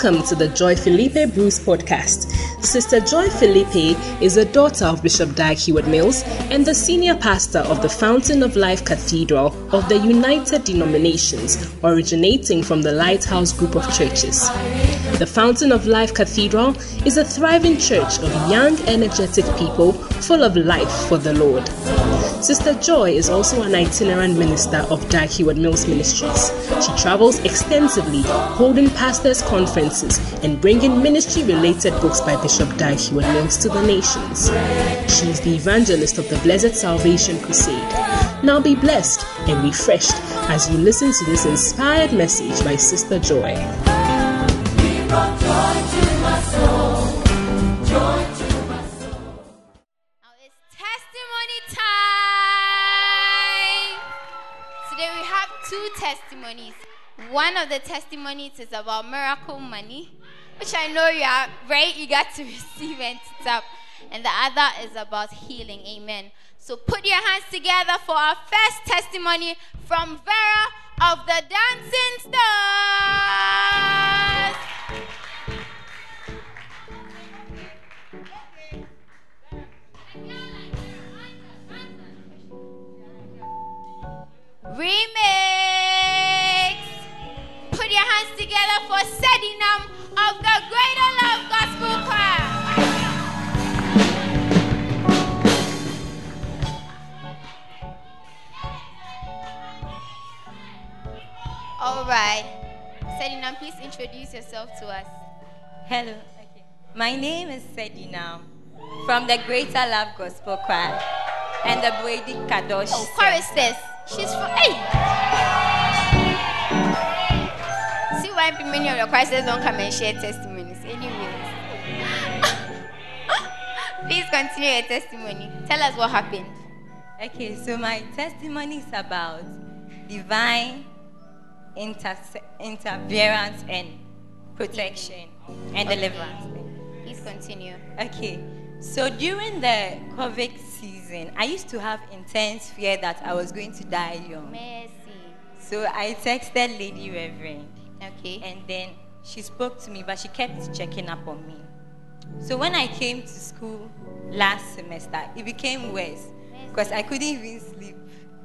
Welcome to the Joy Philippe Bruce podcast. Sister Joy Philippe is a daughter of Bishop Dag Heward Mills and the senior pastor of the Fountain of Life Cathedral of the United Denominations, originating from the Lighthouse Group of Churches. The Fountain of Life Cathedral is a thriving church of young, energetic people full of life for the Lord. Sister Joy is also an itinerant minister of Dag Heward Mills Ministries. She travels extensively, holding pastors' conferences and bringing ministry related books by Bishop Dag Heward Mills to the nations. She is the evangelist of the Blessed Salvation Crusade. Now be blessed and refreshed as you listen to this inspired message by Sister Joy. Testimonies. One of the testimonies is about miracle money, which I know you are very eager to receive and to tap. And the other is about healing. Amen. So put your hands together for our first testimony from Vera of the Dancing Stars. Remix. Put your hands together for Sedinam of the Greater Love Gospel Choir. All right. Sedinam, please introduce yourself to us. Hello. Okay. My name is Sedina from the Greater Love Gospel Choir and the Brady Kadosh. Oh, choristers. She's from. Hey! See why many of your choristers don't come and share testimonies. Anyways. Please continue your testimony. Tell us what happened. Okay, so my testimony is about divine interse- interference and protection and deliverance. Please continue. Okay, so during the COVID season, I used to have intense fear that I was going to die young. Mercy. So I texted Lady Reverend. Okay. And then she spoke to me, but she kept checking up on me. So when I came to school last semester, it became worse because I couldn't even sleep.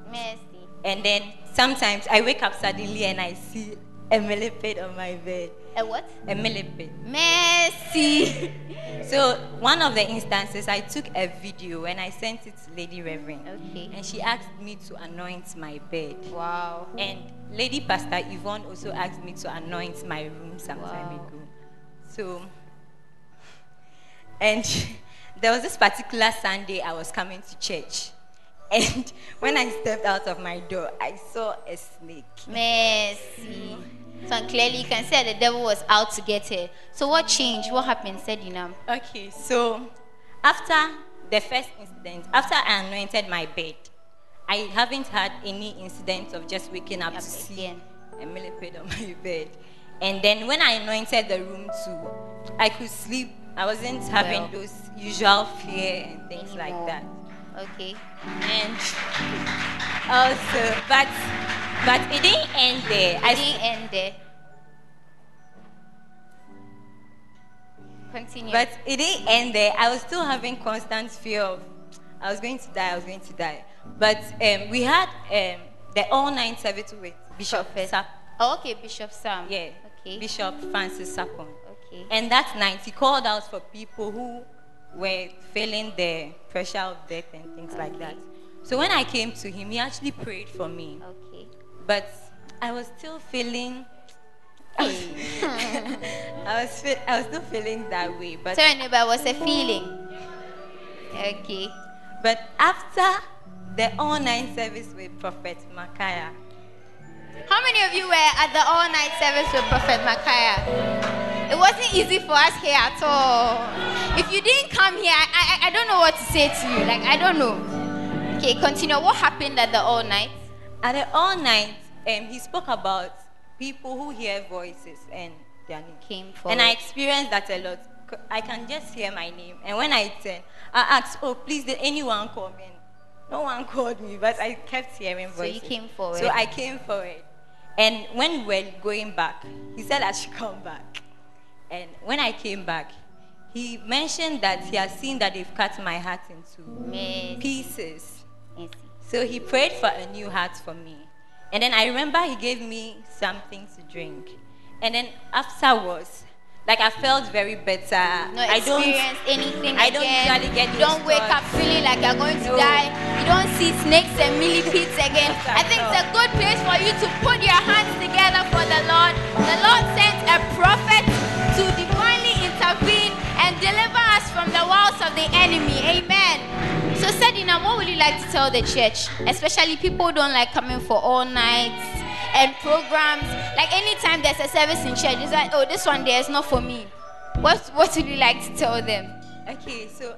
Mercy. And then sometimes I wake up suddenly and I see a millipede on my bed. A what? A millipede. Mercy. So one of the instances, I took a video and I sent it to Lady Reverend. Okay. And she asked me to anoint my bed. Wow. And Lady Pastor Yvonne also asked me to anoint my room some time Wow. ago. So, and there was this particular Sunday I was coming to church. And when I stepped out of my door, I saw a snake. Mercy. Mm. So clearly you can say the devil was out to get her. So what changed? What happened? Sedinam. Okay, so after the first incident, after I anointed my bed, I haven't had any incident of just waking up to see a millipede on my bed. And then when I anointed the room too, I could sleep. I wasn't having Well. those usual fear and things like that. Okay. And also, but but it didn't end there. It I didn't end there. Continue. But it didn't end there. I was still having constant fear of I was going to die, I was going to die. But um, we had um, the all night service with Bishop. Sap. oh, okay, Bishop Sam. Yeah. Okay. Bishop Francis Sapon. Okay. And that night he called out for people who were feeling the pressure of death and things like that. So when I came to him, he actually prayed for me. Okay. But I was still feeling I was feel, I was still feeling that way. But your neighbor was a feeling. Okay. But after the all night service with Prophet Micaiah, How many of you were at the all night service with Prophet Micaiah? It wasn't easy for us here at all. If you didn't come here, I, I, I don't know what to say to you. Like, I don't know. Okay, continue. What happened at the all night? at the all night, um, he spoke about people who hear voices and their name. Came And. I experienced that a lot. I can just hear my name. And when I turn, I asked, Oh, please, did anyone call me? No one called me, but I kept hearing voices. So you came forward. So I came forward. And when we were going back, he said I should come back. And when I came back, he mentioned that he has seen that they've cut my heart into Mercy. pieces. Mercy. So he prayed for a new heart for me. And then I remember he gave me something to drink. And then afterwards, like I felt very better. Not I don't experience anything I don't again. usually get you don't wake up feeling like you're going to No. die. You don't see snakes and millipedes again. I think it's a good place for you to put your hands together for the Lord. The Lord sent a prophet to divinely intervene and deliver us from the walls of the enemy. Amen. So, Sedina, what would you like to tell the church? Especially people don't like coming for all nights and programs. Like anytime there's a service in church, it's like, oh, this one there is not for me. What What would you like to tell them? Okay, so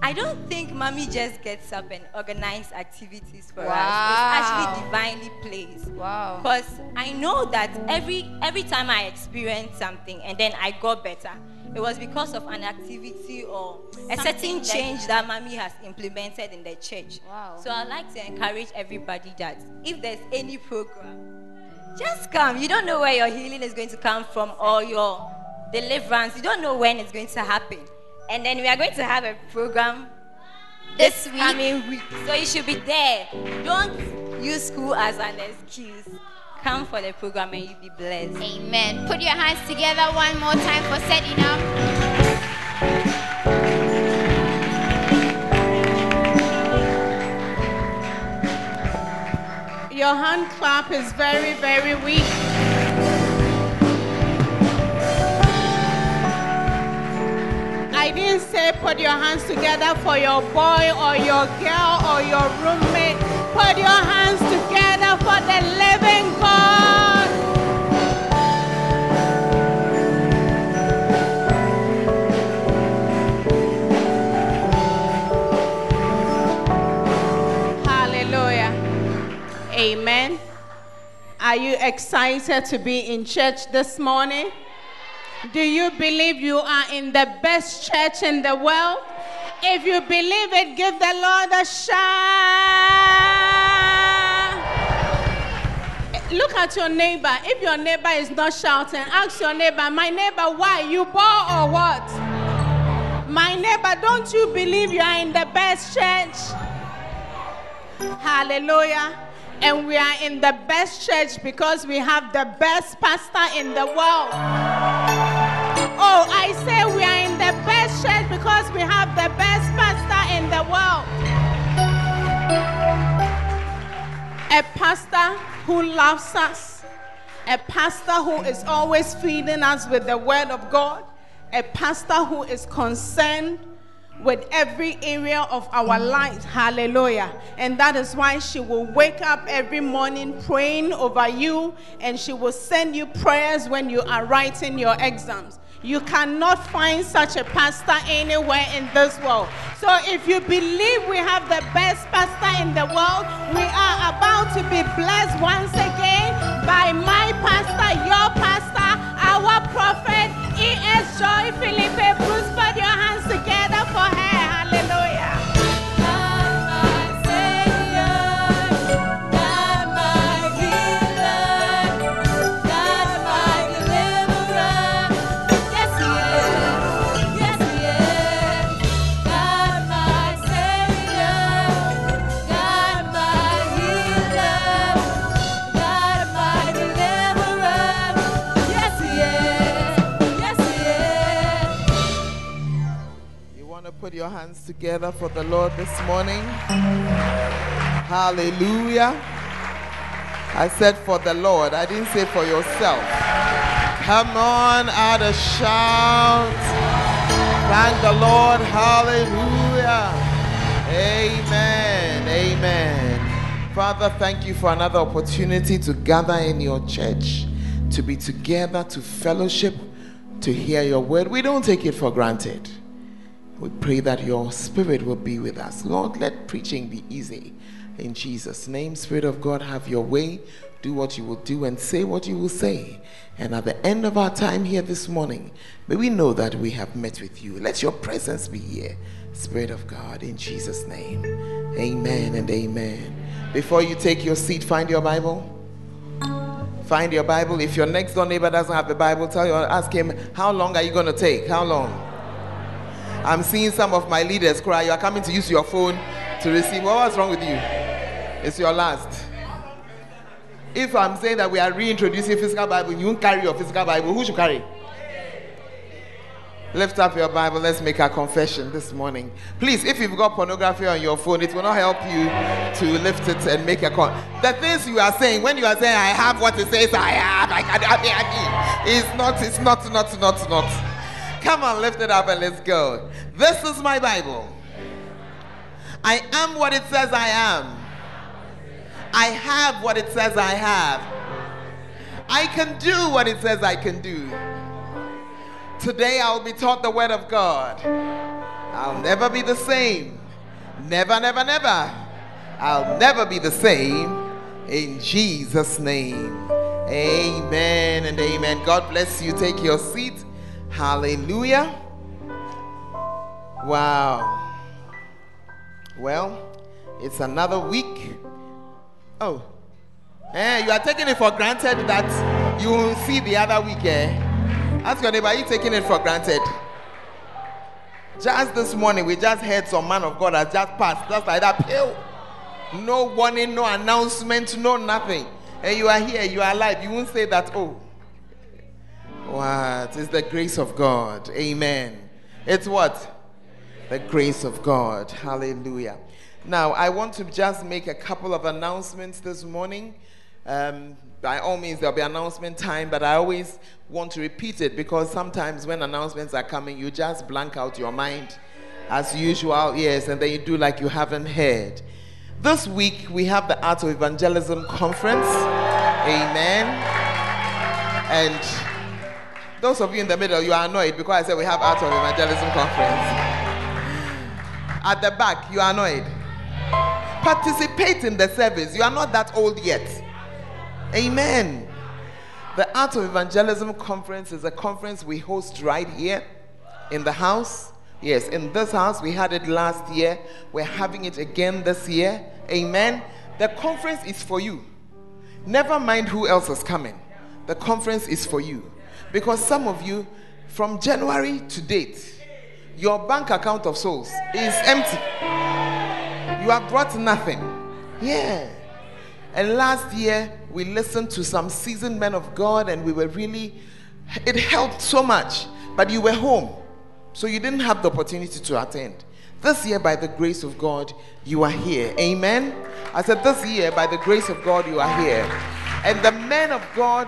I don't think mommy just gets up and organizes activities for Wow. us. It's actually divinely placed. Wow. Because I know that every every time I experienced something and then I got better, it was because of an activity or a Something certain that- change that mommy has implemented in the church. Wow. So I'd like to encourage everybody that if there's any program, just come. You don't know where your healing is going to come from or your deliverance. You don't know when it's going to happen. And then we are going to have a program This this week? coming week. So you should be there. Don't use school as an excuse. Come for the program and you'll be blessed. Amen. Put your hands together one more time for setting up. Your hand clap is very, very weak. I didn't say put your hands together for your boy or your girl or your roommate. Put your hands together for the living God. Hallelujah. Amen. Are you excited to be in church this morning? Do you believe you are in the best church in the world? If you believe it, give the Lord a shout. Look at your neighbor. If your neighbor is not shouting, ask your neighbor, My neighbor, why? You bore or what? My neighbor, don't you believe you are in the best church? Hallelujah. And we are in the best church because we have the best pastor in the world. Oh, I say we are in the best church because we have the best pastor in the world. A pastor who loves us, a pastor who is always feeding us with the word of God, a pastor who is concerned with every area of our lives. Hallelujah. And that is why she will wake up every morning praying over you and she will send you prayers when you are writing your exams. You cannot find such a pastor anywhere in this world. So if you believe we have the best pastor in the world, we are about to be blessed once again by my pastor, your pastor, our prophet, E.S. Joy Philippe Bruce. Put your hands together put your hands together for the Lord this morning? Hallelujah. I said for the Lord, I didn't say for yourself. Come on, add a shout. Thank the Lord. Hallelujah. Amen. Amen. Father, thank you for another opportunity to gather in your church, to be together, to fellowship, to hear your word. We don't take it for granted. We pray that your spirit will be with us. Lord, let preaching be easy. In Jesus' name, Spirit of God, have your way. Do what you will do and say what you will say. And at the end of our time here this morning, may we know that we have met with you. Let your presence be here, Spirit of God, in Jesus' name. Amen and amen. Before you take your seat, find your Bible. Find your Bible. If your next door neighbor doesn't have a Bible, tell you, ask him, How long are you going to take? How long? I'm seeing some of my leaders cry. You are coming to use your phone to receive. Well, what's wrong with you? It's your last. If I'm saying that we are reintroducing physical Bible, you won't carry your physical Bible. Who should carry? Lift up your Bible. Let's make a confession this morning. Please, if you've got pornography on your phone, it will not help you to lift it and make a call. The things you are saying, when you are saying, "I have what it says I have," I, can, I, I, I, it's not. It's not. Not. Not. Not. Come on, lift it up and let's go. This is my Bible. I am what it says I am. I have what it says I have. I can do what it says I can do. Today I'll be taught the word of God. I'll never be the same. Never, never, never. I'll never be the same. In Jesus' name. Amen and amen. God bless you. Take your seat. Hallelujah. Wow. Well, it's another week. Oh. Eh, you are taking it for granted that you will see the other week, eh? Ask your neighbor, are you taking it for granted? Just this morning, we just heard some man of God has just passed, just like that pill. No warning, no announcement, no nothing. And you are here, you are alive. You won't say that, oh. What? It's the grace of God. Amen. It's what? The grace of God. Hallelujah. Now, I want to just make a couple of announcements this morning. Um, by all means, there'll be announcement time, but I always want to repeat it because sometimes when announcements are coming, you just blank out your mind as usual, yes, and then you do like you haven't heard. This week, we have the Art of Evangelism Conference. Amen. And those of you in the middle, you are annoyed because I said we have Art of Evangelism Conference. At the back, you are annoyed. Participate in the service. You are not that old yet. Amen. The Art of Evangelism Conference is a conference we host right here in the house. Yes, in this house. We had it last year. We're having it again this year. Amen. The conference is for you. Never mind who else is coming. The conference is for you. Because some of you, from January to date, your bank account of souls is empty. You have brought nothing. Yeah. And last year, we listened to some seasoned men of God, and we were really, it helped so much. But you were home, so you didn't have the opportunity to attend. This year, by the grace of God, you are here. Amen. I said, This year, by the grace of God, you are here. And the men of God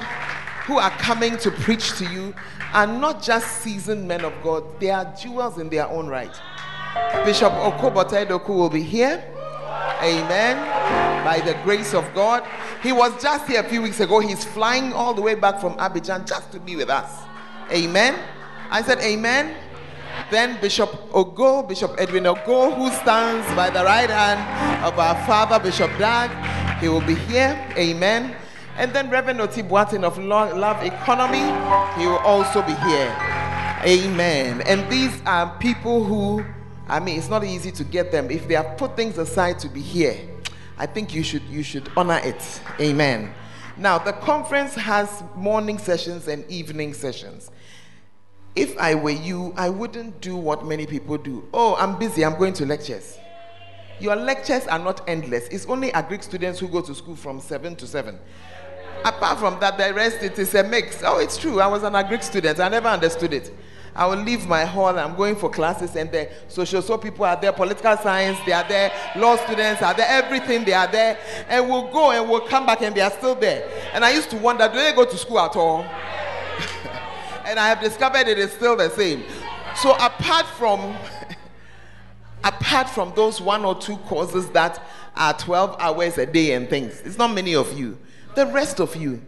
who are coming to preach to you are not just seasoned men of God, they are jewels in their own right. Bishop Okobote will be here. Amen. By the grace of God. He was just here a few weeks ago. He's flying all the way back from Abidjan just to be with us. Amen. I said, Amen. Then Bishop Ogo, Bishop Edwin Ogo, who stands by the right hand of our father, Bishop Dag, he will be here. Amen. And then Reverend Oti Boateng of Love Economy, he will also be here. Amen. And these are people who I mean, it's not easy to get them. If they have put things aside to be here, I think you should you should honor it. Amen. Now, the conference has morning sessions and evening sessions. If I were you, I wouldn't do what many people do. Oh, I'm busy, I'm going to lectures. Your lectures are not endless. It's only Greek students who go to school from 7 to 7. Apart from that, the rest it is a mix. Oh, it's true. I was an Greek student. I never understood it. I will leave my hall. I'm going for classes, and the social so people are there, political science, they are there, law students are there, everything they are there, and we'll go and we'll come back, and they are still there. And I used to wonder, do they go to school at all? and I have discovered it is still the same. So apart from apart from those one or two courses that are 12 hours a day and things, it's not many of you. The rest of you,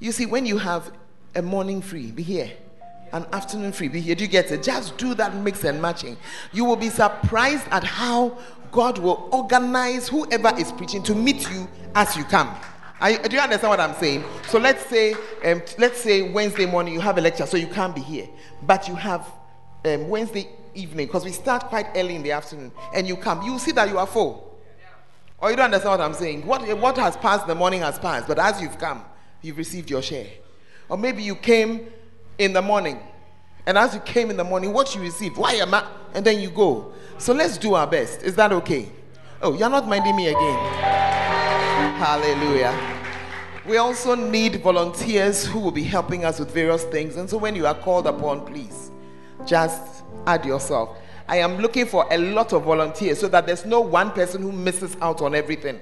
you see, when you have a morning free, be here an afternoon free. Be here, do you get it? Just do that mix and matching. You will be surprised at how God will organize whoever is preaching to meet you as you come. I, do you understand what I'm saying? So let's say, um, let's say Wednesday morning you have a lecture, so you can't be here, but you have um, Wednesday evening because we start quite early in the afternoon, and you come. You see that you are full, or you don't understand what I'm saying. What what has passed? The morning has passed, but as you've come, you've received your share. Or maybe you came in the morning, and as you came in the morning, what you received, why am I? And then you go. So let's do our best. Is that okay? Oh, you're not minding me again. Hallelujah. We also need volunteers who will be helping us with various things. And so when you are called upon, please just add yourself. I am looking for a lot of volunteers so that there's no one person who misses out on everything.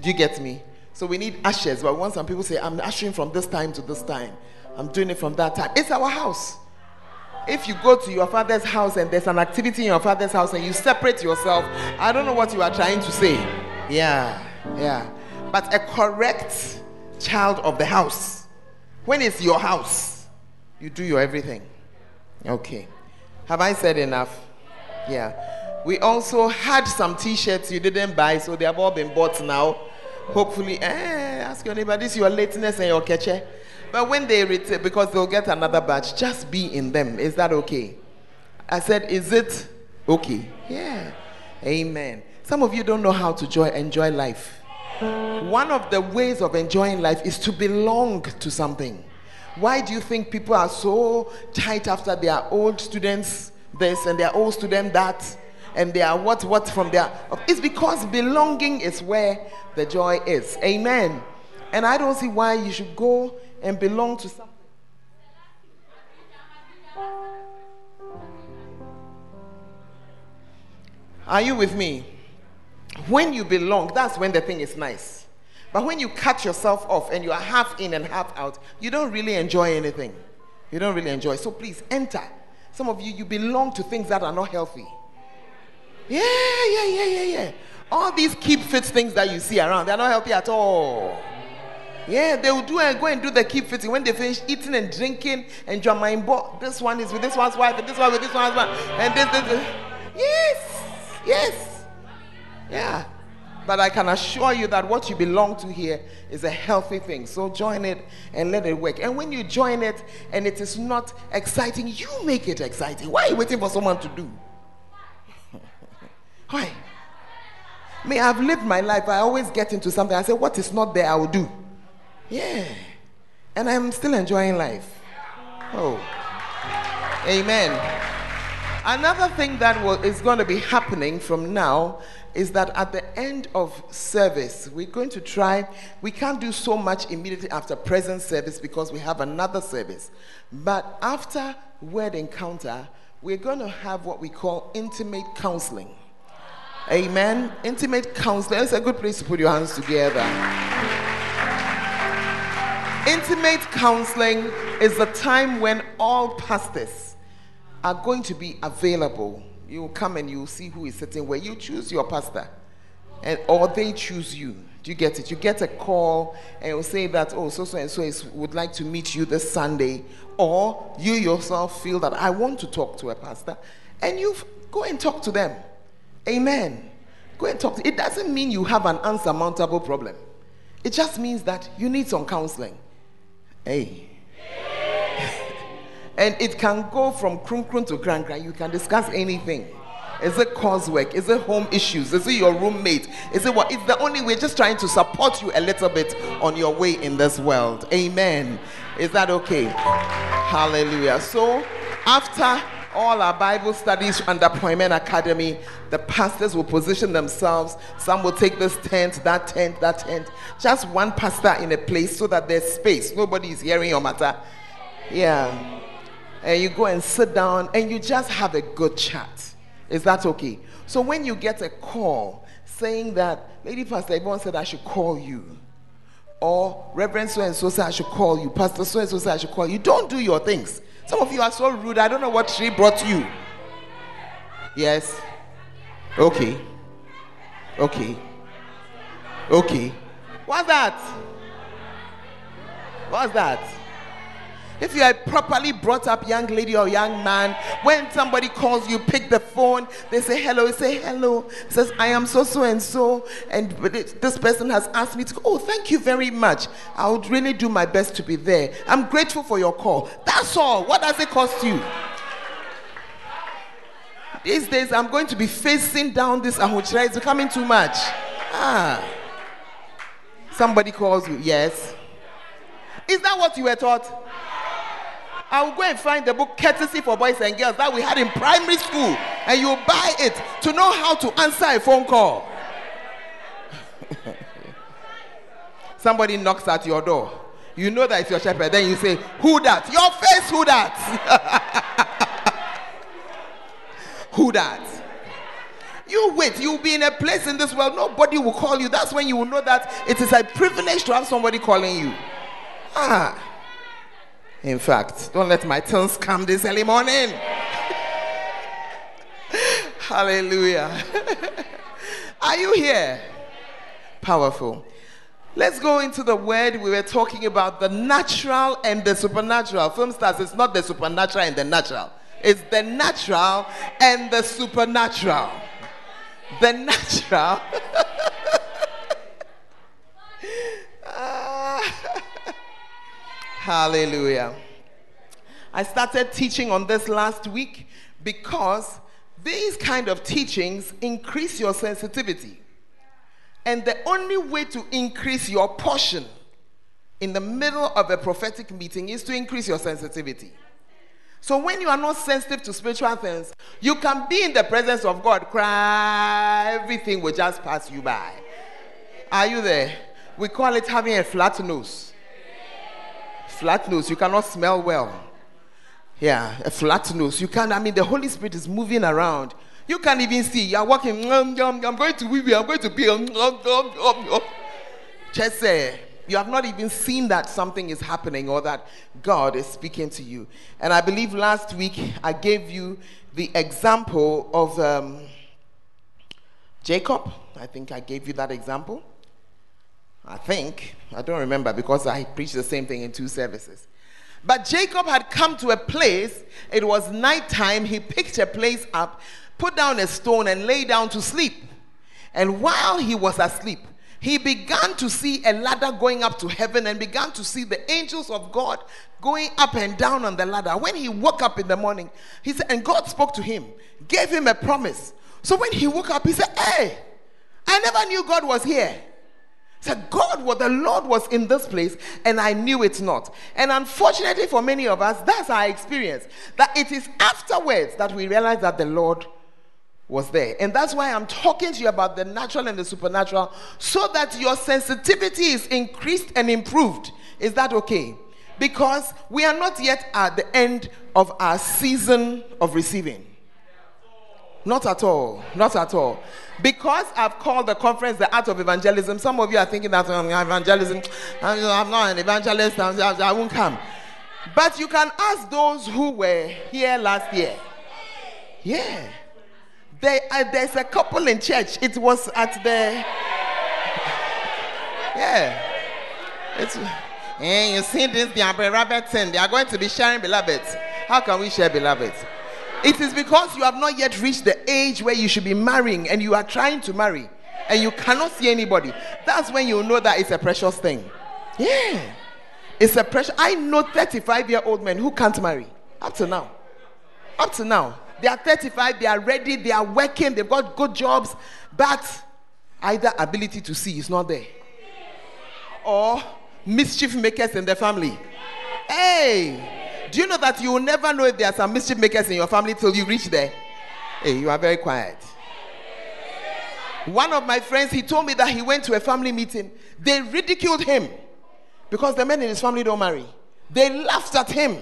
Do you get me? So we need ushers. But once some people say, I'm ushering from this time to this time, I'm doing it from that time. It's our house. If you go to your father's house and there's an activity in your father's house and you separate yourself, I don't know what you are trying to say. Yeah, yeah. But a correct child of the house, when it's your house, you do your everything. Okay. Have I said enough? Yeah. We also had some t-shirts you didn't buy, so they have all been bought now. Hopefully, eh, ask your neighbor, this is your lateness and your catcher. But when they return, because they'll get another batch, just be in them. Is that okay? I said, is it okay? Yeah. Amen. Some of you don't know how to enjoy, enjoy life. One of the ways of enjoying life is to belong to something. Why do you think people are so tight after their old students this and they are old student that? And they are what what from their it's because belonging is where the joy is. Amen. And I don't see why you should go and belong to something. Are you with me? When you belong, that's when the thing is nice. But when you cut yourself off and you are half in and half out, you don't really enjoy anything. You don't really enjoy. So please enter. Some of you, you belong to things that are not healthy. Yeah, yeah, yeah, yeah, yeah. All these keep fit things that you see around, they're not healthy at all. Yeah, they will do and go and do the keep fitting. When they finish eating and drinking and mind, this one is with this one's wife, and this one with this one's wife, and this, this, this. Yes, yes. Yeah. But I can assure you that what you belong to here is a healthy thing. So join it and let it work. And when you join it and it is not exciting, you make it exciting. Why are you waiting for someone to do? Why? Me, I've lived my life. I always get into something. I say, what is not there, I will do. Yeah. And I'm still enjoying life. Oh. Amen. Another thing that will, is going to be happening from now is that at the end of service, we're going to try, we can't do so much immediately after present service because we have another service. But after word encounter, we're going to have what we call intimate counseling. Amen. Intimate counseling. It's a good place to put your hands together. Intimate counseling is the time when all pastors are going to be available you will come and you will see who is sitting where. You choose your pastor, and or they choose you. Do you get it? You get a call and you will say that, oh, so so and so is, would like to meet you this Sunday, or you yourself feel that I want to talk to a pastor, and you go and talk to them. Amen. Go and talk. To, it doesn't mean you have an unsurmountable problem. It just means that you need some counseling. Hey. And it can go from krum krum to gran gran. You can discuss anything. Is it coursework? Is it home issues? Is it your roommate? Is it what? It's the only way, just trying to support you a little bit on your way in this world. Amen. Is that okay? Hallelujah. So, after all our Bible studies under Poimen Academy, the pastors will position themselves. Some will take this tent, that tent, that tent. Just one pastor in a place so that there's space. Nobody is hearing your matter. Yeah and you go and sit down and you just have a good chat. Is that okay? So when you get a call saying that Lady Pastor Yvonne said I should call you, or Reverend so and so said I should call you, Pastor so and so said I should call you, don't do your things. Some of you are so rude. I don't know what she brought you. Yes. Okay. Okay. Okay. What's that? What's that? If you are a properly brought up young lady or young man, when somebody calls you, pick the phone, they say hello, you say hello, says, I am so so and so, and this person has asked me to, go, oh, thank you very much. I would really do my best to be there. I'm grateful for your call. That's all. What does it cost you? These days, I'm going to be facing down this ahochira. It's becoming too much. Ah. Somebody calls you. Yes. Is that what you were taught? I will go and find the book Courtesy for Boys and Girls that we had in primary school, and you buy it to know how to answer a phone call. Somebody knocks at your door. You know that it's your shepherd. Then you say, Who that? Your face, who that? who that? You wait, you'll be in a place in this world, nobody will call you. That's when you will know that it is a privilege to have somebody calling you. Ah. In fact, don't let my tongues come this early morning. Hallelujah. Are you here? Powerful. Let's go into the word. We were talking about the natural and the supernatural. Film stars, it's not the supernatural and the natural, it's the natural and the supernatural. The natural. Ah. Hallelujah. I started teaching on this last week because these kind of teachings increase your sensitivity. And the only way to increase your portion in the middle of a prophetic meeting is to increase your sensitivity. So when you are not sensitive to spiritual things, you can be in the presence of God, cry, everything will just pass you by. Are you there? We call it having a flat nose. Flat nose, you cannot smell well. Yeah, a flat nose. You can't, I mean, the Holy Spirit is moving around. You can't even see. You're walking, I'm going to wee I'm going to pee. Just say, you have not even seen that something is happening or that God is speaking to you. And I believe last week I gave you the example of um, Jacob. I think I gave you that example. I think. I don't remember because I preached the same thing in two services. But Jacob had come to a place, it was nighttime. He picked a place up, put down a stone, and lay down to sleep. And while he was asleep, he began to see a ladder going up to heaven and began to see the angels of God going up and down on the ladder. When he woke up in the morning, he said, and God spoke to him, gave him a promise. So when he woke up, he said, Hey, I never knew God was here said, God, what the Lord was in this place, and I knew it not. And unfortunately for many of us, that's our experience. That it is afterwards that we realize that the Lord was there. And that's why I'm talking to you about the natural and the supernatural, so that your sensitivity is increased and improved. Is that okay? Because we are not yet at the end of our season of receiving. Not at all. Not at all. Because I've called the conference the art of evangelism, some of you are thinking that I'm evangelism. I'm not an evangelist. I won't come. But you can ask those who were here last year. Yeah. There, uh, there's a couple in church. It was at the. Yeah. It's. And eh, you see this, the Amber Robertson, they are going to be sharing beloved. How can we share beloved? It is because you have not yet reached the age where you should be marrying and you are trying to marry and you cannot see anybody. That's when you know that it's a precious thing. Yeah. It's a precious. I know 35 year old men who can't marry up to now. Up to now. They are 35, they are ready, they are working, they've got good jobs, but either ability to see is not there or mischief makers in the family. Hey, do you know that you will never know if there are some mischief makers in your family till you reach there? Hey, you are very quiet. One of my friends, he told me that he went to a family meeting. They ridiculed him because the men in his family don't marry. They laughed at him.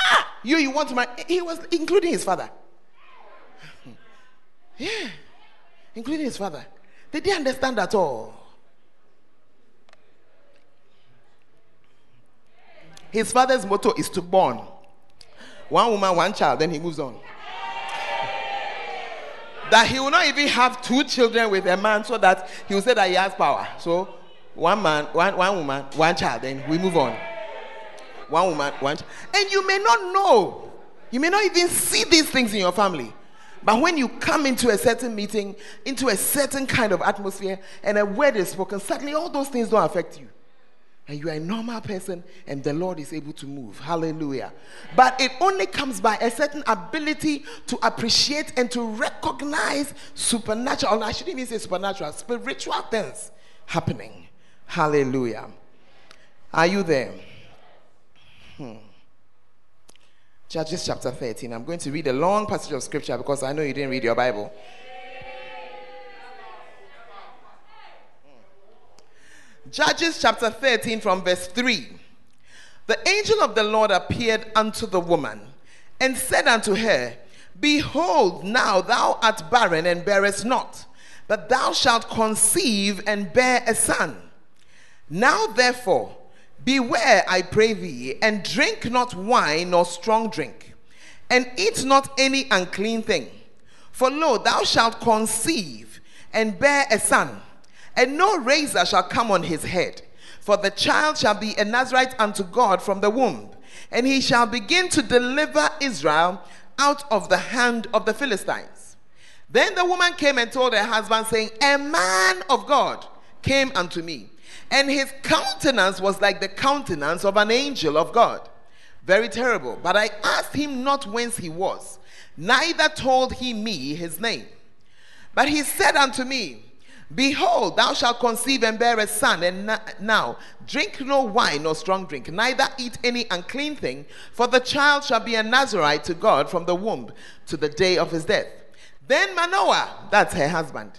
Ah, you, you want to marry? He was including his father. Yeah, including his father. They didn't understand at all. His father's motto is to born. One woman, one child, then he moves on. That he will not even have two children with a man so that he will say that he has power. So one man, one, one woman, one child, then we move on. One woman, one child. And you may not know. You may not even see these things in your family. But when you come into a certain meeting, into a certain kind of atmosphere, and a word is spoken, suddenly all those things don't affect you and you are a normal person, and the Lord is able to move. Hallelujah. But it only comes by a certain ability to appreciate and to recognize supernatural, I shouldn't even say supernatural, spiritual things happening. Hallelujah. Are you there? Hmm. Judges chapter 13. I'm going to read a long passage of scripture because I know you didn't read your Bible. Judges chapter 13 from verse 3. The angel of the Lord appeared unto the woman and said unto her, Behold, now thou art barren and bearest not, but thou shalt conceive and bear a son. Now therefore, beware, I pray thee, and drink not wine nor strong drink, and eat not any unclean thing. For lo, thou shalt conceive and bear a son, and no razor shall come on his head. For the child shall be a Nazarite unto God from the womb, and he shall begin to deliver Israel out of the hand of the Philistines. Then the woman came and told her husband, saying, A man of God came unto me, and his countenance was like the countenance of an angel of God. Very terrible. But I asked him not whence he was, neither told he me his name. But he said unto me, Behold, thou shalt conceive and bear a son, and now drink no wine nor strong drink, neither eat any unclean thing, for the child shall be a Nazarite to God from the womb to the day of his death. Then Manoah, that's her husband,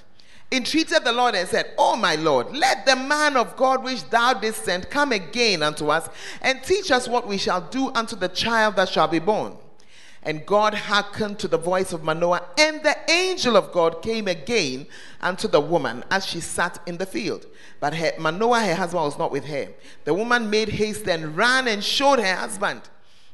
entreated the Lord and said, Oh my Lord, let the man of God which thou didst send come again unto us and teach us what we shall do unto the child that shall be born. And God hearkened to the voice of Manoah, and the angel of God came again unto the woman as she sat in the field. But her, Manoah, her husband, was not with her. The woman made haste and ran and showed her husband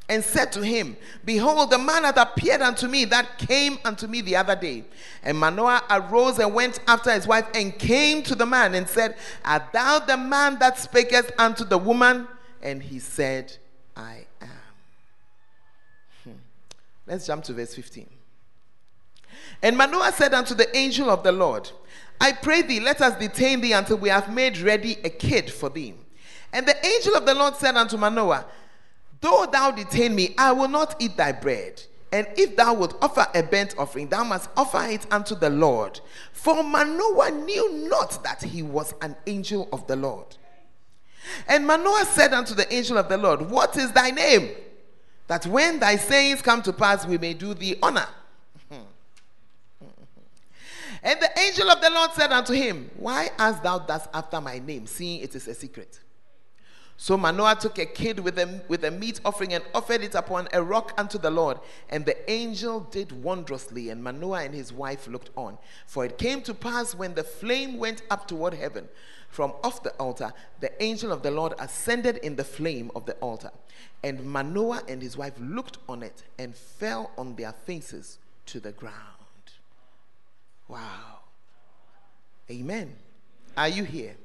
and said to him, Behold, the man hath appeared unto me that came unto me the other day. And Manoah arose and went after his wife and came to the man and said, Art thou the man that spakest unto the woman? And he said, I. Let's jump to verse 15. And Manoah said unto the angel of the Lord, I pray thee, let us detain thee until we have made ready a kid for thee. And the angel of the Lord said unto Manoah, Though thou detain me, I will not eat thy bread. And if thou wilt offer a burnt offering, thou must offer it unto the Lord. For Manoah knew not that he was an angel of the Lord. And Manoah said unto the angel of the Lord, What is thy name? That when thy sayings come to pass, we may do thee honor. and the angel of the Lord said unto him, Why hast thou thus after my name, seeing it is a secret? So Manoah took a kid with a, with a meat offering and offered it upon a rock unto the Lord. And the angel did wondrously, and Manoah and his wife looked on. For it came to pass when the flame went up toward heaven from off the altar, the angel of the Lord ascended in the flame of the altar. And Manoah and his wife looked on it and fell on their faces to the ground. Wow. Amen. Are you here?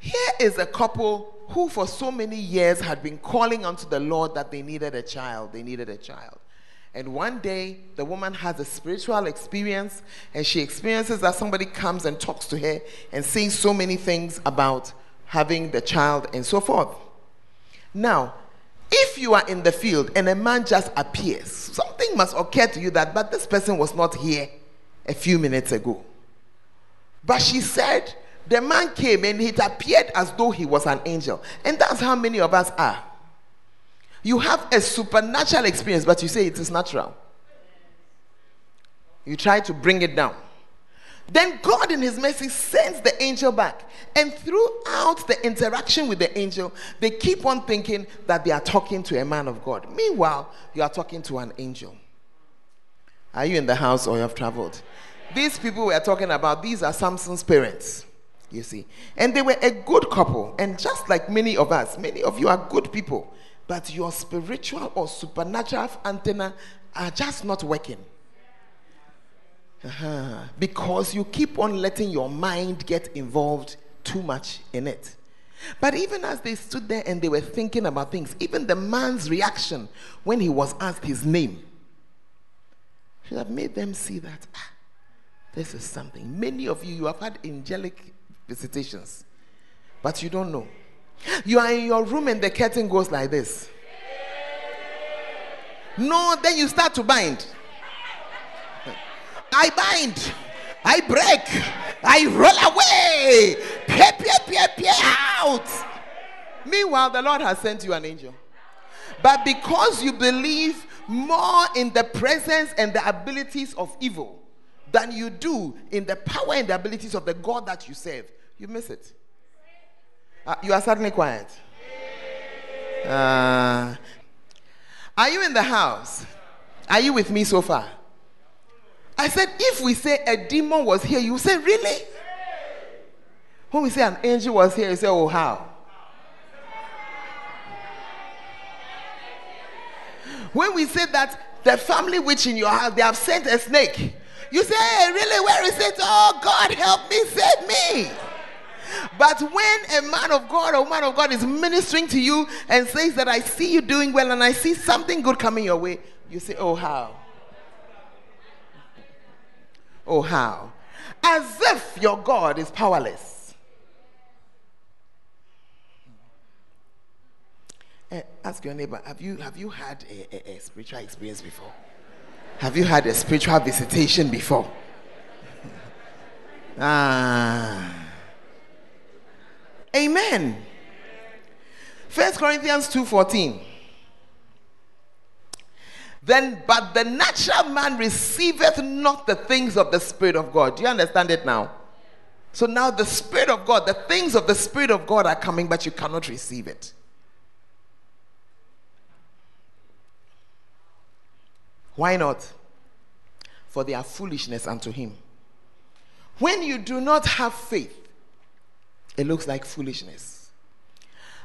Here is a couple who, for so many years, had been calling unto the Lord that they needed a child. They needed a child. And one day, the woman has a spiritual experience, and she experiences that somebody comes and talks to her and says so many things about having the child and so forth. Now, if you are in the field and a man just appears, something must occur to you that, but this person was not here a few minutes ago. But she said, the man came and it appeared as though he was an angel. And that's how many of us are. You have a supernatural experience, but you say it is natural. You try to bring it down. Then God, in His mercy, sends the angel back. And throughout the interaction with the angel, they keep on thinking that they are talking to a man of God. Meanwhile, you are talking to an angel. Are you in the house or you have traveled? These people we are talking about, these are Samson's parents. You see. And they were a good couple. And just like many of us, many of you are good people but your spiritual or supernatural antenna are just not working. Uh-huh. Because you keep on letting your mind get involved too much in it. But even as they stood there and they were thinking about things, even the man's reaction when he was asked his name should have made them see that ah, this is something. Many of you, you have had angelic visitations, but you don't know. You are in your room and the curtain goes like this. No, then you start to bind. I bind. I break. I roll away. Pia, pia, pia, pia, out. Meanwhile, the Lord has sent you an angel. But because you believe more in the presence and the abilities of evil than you do in the power and the abilities of the God that you serve, you miss it. Uh, you are suddenly quiet. Uh, are you in the house? Are you with me so far? I said, if we say a demon was here, you say, really? When we say an angel was here, you say, oh, how? When we say that the family witch in your house, they have sent a snake, you say, hey, really, where is it? Oh, God, help me, save me. But when a man of God or woman of God is ministering to you and says that I see you doing well and I see something good coming your way, you say, Oh, how? Oh, how? As if your God is powerless. Uh, ask your neighbor, have you, have you had a, a, a spiritual experience before? Have you had a spiritual visitation before? ah. Amen. First Corinthians 2:14. Then, but the natural man receiveth not the things of the Spirit of God. Do you understand it now? So now the Spirit of God, the things of the Spirit of God are coming, but you cannot receive it. Why not? For they are foolishness unto him. When you do not have faith, it looks like foolishness.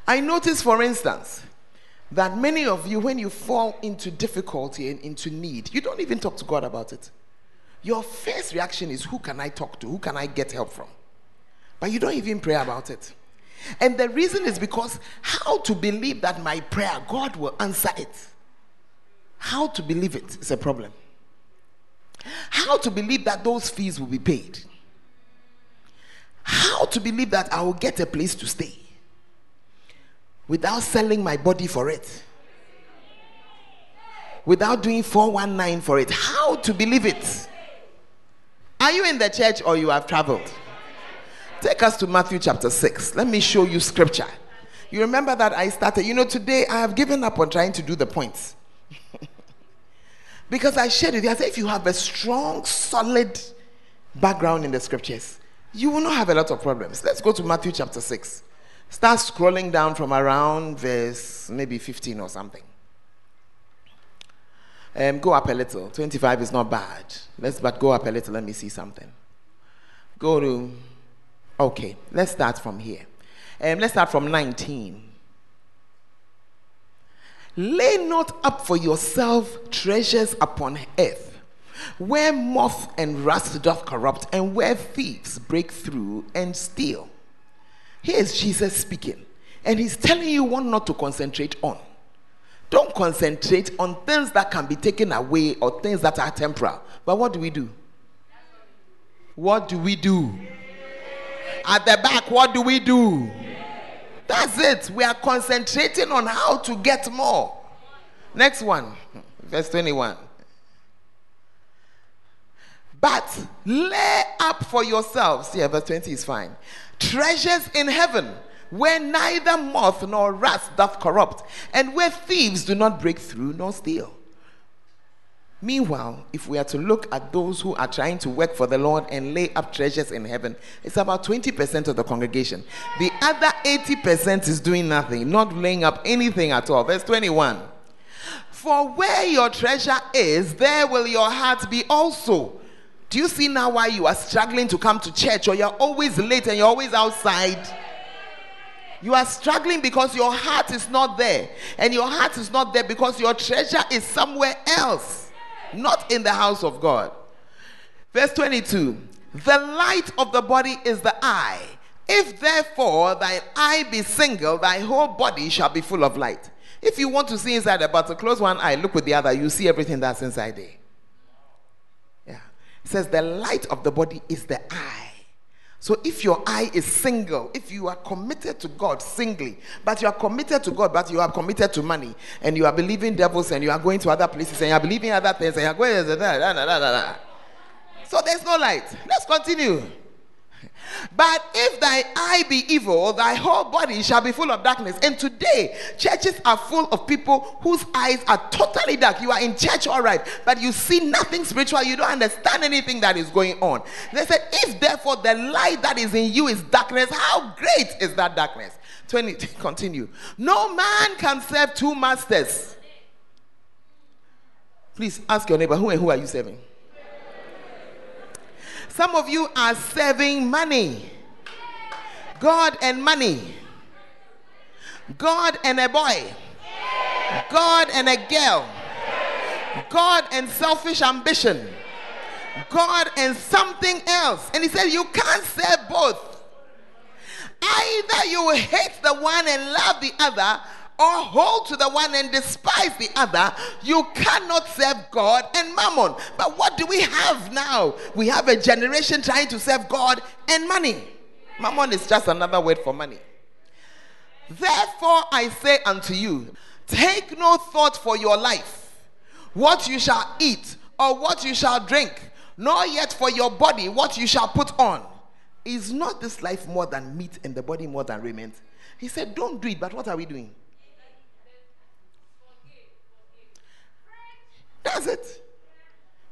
I notice, for instance, that many of you, when you fall into difficulty and into need, you don't even talk to God about it. Your first reaction is, Who can I talk to? Who can I get help from? But you don't even pray about it. And the reason is because how to believe that my prayer, God will answer it. How to believe it is a problem. How to believe that those fees will be paid. How to believe that I will get a place to stay without selling my body for it? Without doing 419 for it? How to believe it? Are you in the church or you have traveled? Take us to Matthew chapter 6. Let me show you scripture. You remember that I started, you know, today I have given up on trying to do the points. because I shared with you, I said, if you have a strong, solid background in the scriptures, you will not have a lot of problems. Let's go to Matthew chapter 6. Start scrolling down from around verse maybe 15 or something. Um, go up a little. 25 is not bad. Let's but go up a little. Let me see something. Go to okay. Let's start from here. Um, let's start from 19. Lay not up for yourself treasures upon earth where moth and rust doth corrupt, and where thieves break through and steal. Here's Jesus speaking, and he's telling you what not to concentrate on. Don't concentrate on things that can be taken away or things that are temporal. But what do we do? What do we do? At the back, what do we do? That's it. We are concentrating on how to get more. Next one, verse 21. But lay up for yourselves, yeah, verse 20 is fine, treasures in heaven where neither moth nor rust doth corrupt, and where thieves do not break through nor steal. Meanwhile, if we are to look at those who are trying to work for the Lord and lay up treasures in heaven, it's about 20% of the congregation. The other 80% is doing nothing, not laying up anything at all. Verse 21 For where your treasure is, there will your heart be also. Do you see now why you are struggling to come to church or you're always late and you're always outside? You are struggling because your heart is not there. And your heart is not there because your treasure is somewhere else, not in the house of God. Verse 22 The light of the body is the eye. If therefore thine eye be single, thy whole body shall be full of light. If you want to see inside the bottle, close one eye, look with the other, you see everything that's inside there says the light of the body is the eye. So if your eye is single, if you are committed to God singly, but you are committed to God, but you are committed to money, and you are believing devils, and you are going to other places, and you are believing other things, and you are going. So there's no light. Let's continue. But if thy eye be evil, thy whole body shall be full of darkness. And today, churches are full of people whose eyes are totally dark. You are in church, all right, but you see nothing spiritual. You don't understand anything that is going on. They said, If therefore the light that is in you is darkness, how great is that darkness? 20, continue. No man can serve two masters. Please ask your neighbor, who and who are you serving? Some of you are serving money. God and money. God and a boy. God and a girl. God and selfish ambition. God and something else. And he said, You can't serve both. Either you hate the one and love the other, or hold to the one and despise the other, you cannot serve God and mammon. But what do we have now? We have a generation trying to serve God and money. Mammon is just another word for money. Therefore, I say unto you, take no thought for your life, what you shall eat or what you shall drink, nor yet for your body what you shall put on. Is not this life more than meat and the body more than raiment? He said, Don't do it, but what are we doing? That's it.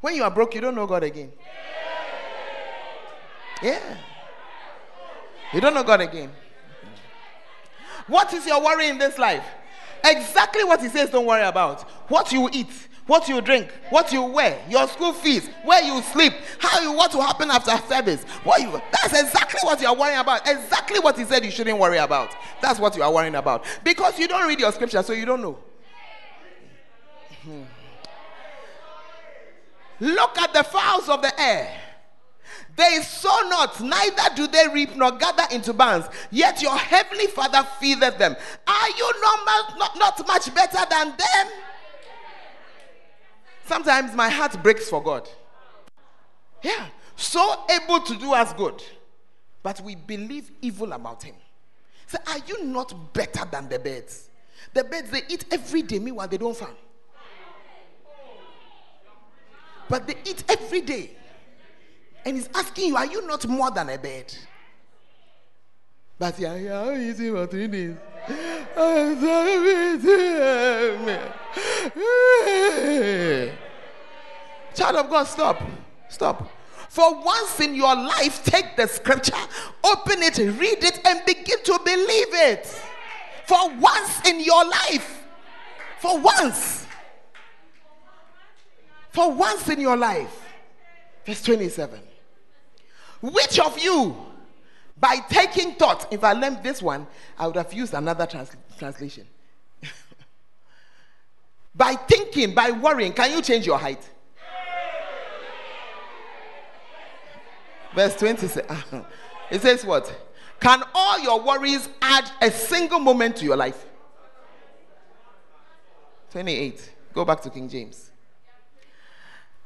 When you are broke, you don't know God again. Yeah. You don't know God again. What is your worry in this life? Exactly what he says, don't worry about. What you eat, what you drink, what you wear, your school fees, where you sleep, how you what will happen after service. What you that's exactly what you are worrying about. Exactly what he said you shouldn't worry about. That's what you are worrying about. Because you don't read your scripture, so you don't know. Look at the fowls of the air. They sow not, neither do they reap nor gather into barns, yet your heavenly Father feedeth them. Are you not, not, not much better than them? Sometimes my heart breaks for God. Yeah, so able to do us good, but we believe evil about Him. So, are you not better than the birds? The birds they eat every day, meanwhile they don't farm but they eat every day. And he's asking you, Are you not more than a bird? But yeah, yeah, oh, how easy what it is. Child of God, stop. Stop. For once in your life, take the scripture, open it, read it, and begin to believe it. For once in your life. For once for once in your life. Verse 27. Which of you, by taking thought, if I learned this one, I would have used another trans- translation. by thinking, by worrying, can you change your height? Verse 27. It says what? Can all your worries add a single moment to your life? 28. Go back to King James.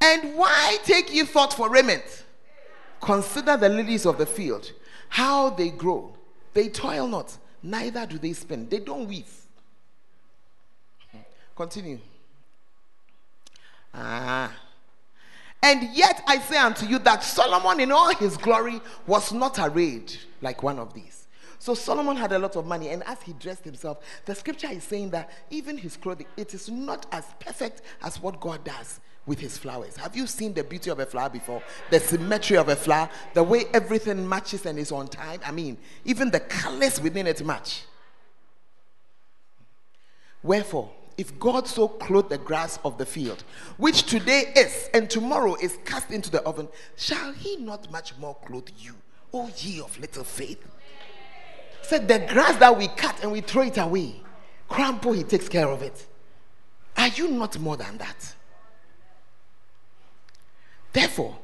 And why take ye thought for raiment? Consider the lilies of the field, how they grow. They toil not, neither do they spin. They don't weave. Continue. Ah. And yet I say unto you that Solomon in all his glory was not arrayed like one of these. So Solomon had a lot of money, and as he dressed himself, the scripture is saying that even his clothing, it is not as perfect as what God does with his flowers. Have you seen the beauty of a flower before? The symmetry of a flower, the way everything matches and is on time. I mean, even the colors within it match. Wherefore, if God so clothed the grass of the field, which today is and tomorrow is cast into the oven, shall he not much more clothe you, O ye of little faith? Said the grass that we cut and we throw it away, crumple, he takes care of it. Are you not more than that? Therefore,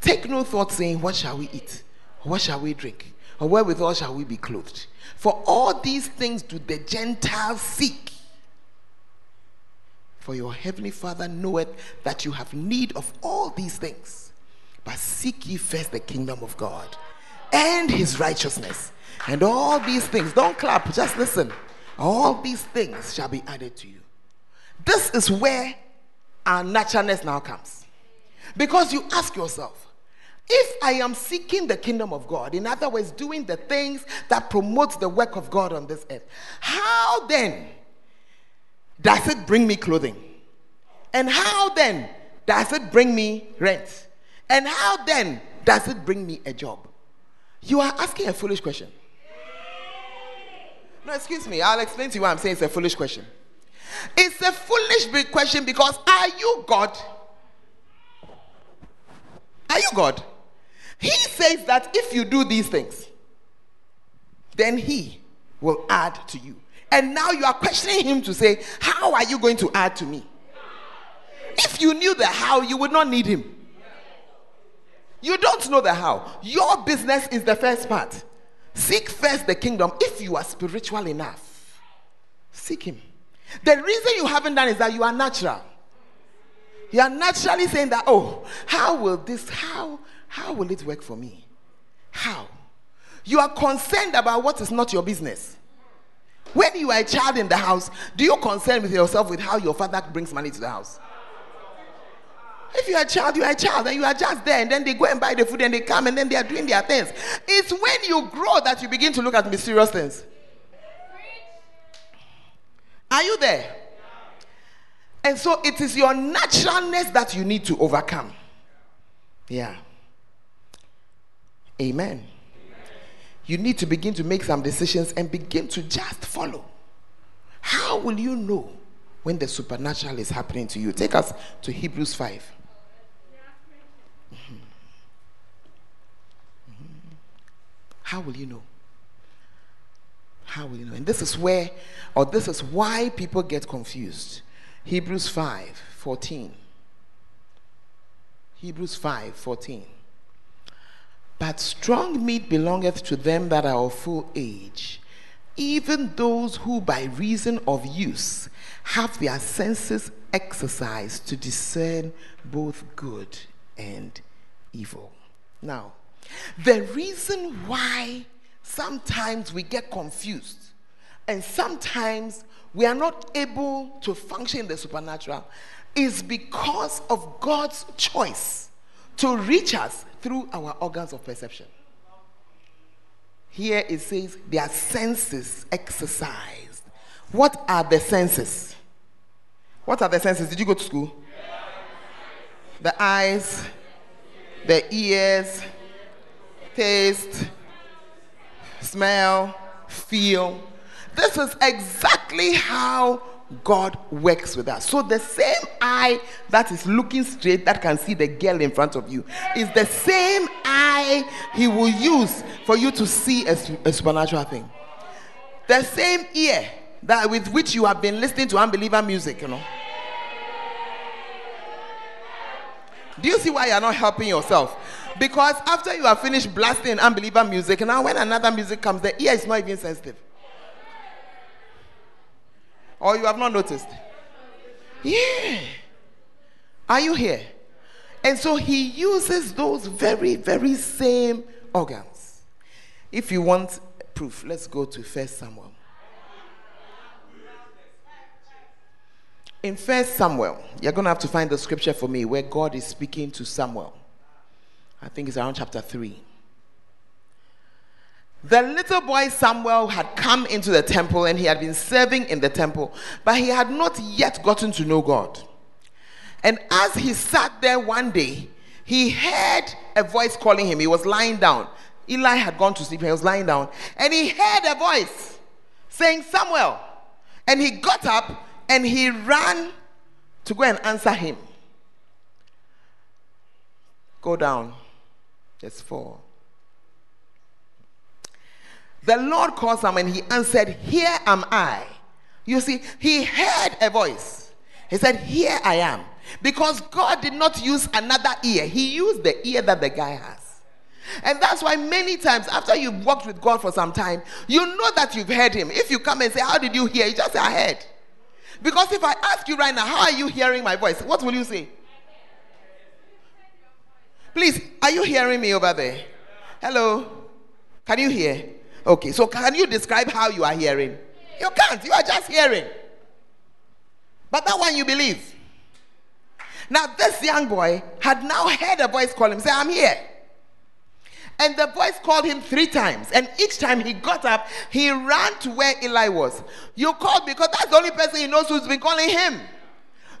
take no thought saying, What shall we eat? Or what shall we drink? Or wherewithal shall we be clothed? For all these things do the Gentiles seek. For your heavenly Father knoweth that you have need of all these things. But seek ye first the kingdom of God and his righteousness. And all these things, don't clap, just listen. All these things shall be added to you. This is where our naturalness now comes. Because you ask yourself, If I am seeking the kingdom of God, in other words, doing the things that promotes the work of God on this earth, how then does it bring me clothing? And how then does it bring me rent? And how then does it bring me a job? You are asking a foolish question. No, excuse me. I'll explain to you why I'm saying it's a foolish question. It's a foolish big question because are you God? Are you God? He says that if you do these things, then He will add to you. And now you are questioning Him to say, How are you going to add to me? If you knew the how, you would not need Him. You don't know the how. Your business is the first part. Seek first the kingdom if you are spiritual enough. Seek Him. The reason you haven't done is that you are natural. You are naturally saying that, oh, how will this, how, how will it work for me? How? You are concerned about what is not your business. When you are a child in the house, do you concern with yourself with how your father brings money to the house? If you are a child, you are a child, and you are just there, and then they go and buy the food, and they come, and then they are doing their things. It's when you grow that you begin to look at mysterious things. Are you there? And so it is your naturalness that you need to overcome. Yeah. Amen. You need to begin to make some decisions and begin to just follow. How will you know when the supernatural is happening to you? Take us to Hebrews 5. Mm-hmm. Mm-hmm. How will you know? How will you know? And this is where, or this is why people get confused. Hebrews 5 14. Hebrews 5 14. But strong meat belongeth to them that are of full age, even those who by reason of use have their senses exercised to discern both good and evil. Now, the reason why sometimes we get confused and sometimes we are not able to function in the supernatural is because of God's choice to reach us through our organs of perception. Here it says their senses exercised. What are the senses? What are the senses? Did you go to school? The eyes, the ears, taste, smell, feel. This is exactly how God works with us. So the same eye that is looking straight, that can see the girl in front of you, is the same eye He will use for you to see a, a supernatural thing. The same ear that with which you have been listening to unbeliever music, you know. Do you see why you are not helping yourself? Because after you have finished blasting unbeliever music, now when another music comes, the ear is not even sensitive. Or you have not noticed? Yeah. Are you here? And so he uses those very, very same organs. If you want proof, let's go to First Samuel. In First Samuel, you're going to have to find the scripture for me where God is speaking to Samuel. I think it's around chapter 3. The little boy Samuel had come into the temple and he had been serving in the temple, but he had not yet gotten to know God. And as he sat there one day, he heard a voice calling him. He was lying down. Eli had gone to sleep, he was lying down, and he heard a voice saying, Samuel. And he got up and he ran to go and answer him. Go down. Verse 4. The Lord called him and he answered, Here am I. You see, he heard a voice. He said, Here I am. Because God did not use another ear, He used the ear that the guy has. And that's why many times after you've walked with God for some time, you know that you've heard Him. If you come and say, How did you hear? You just say, I heard. Because if I ask you right now, How are you hearing my voice? What will you say? Please, are you hearing me over there? Hello? Can you hear? Okay, so can you describe how you are hearing? You can't, you are just hearing. But that one you believe. Now, this young boy had now heard a voice call him, say, I'm here. And the voice called him three times. And each time he got up, he ran to where Eli was. You called because that's the only person he knows who's been calling him.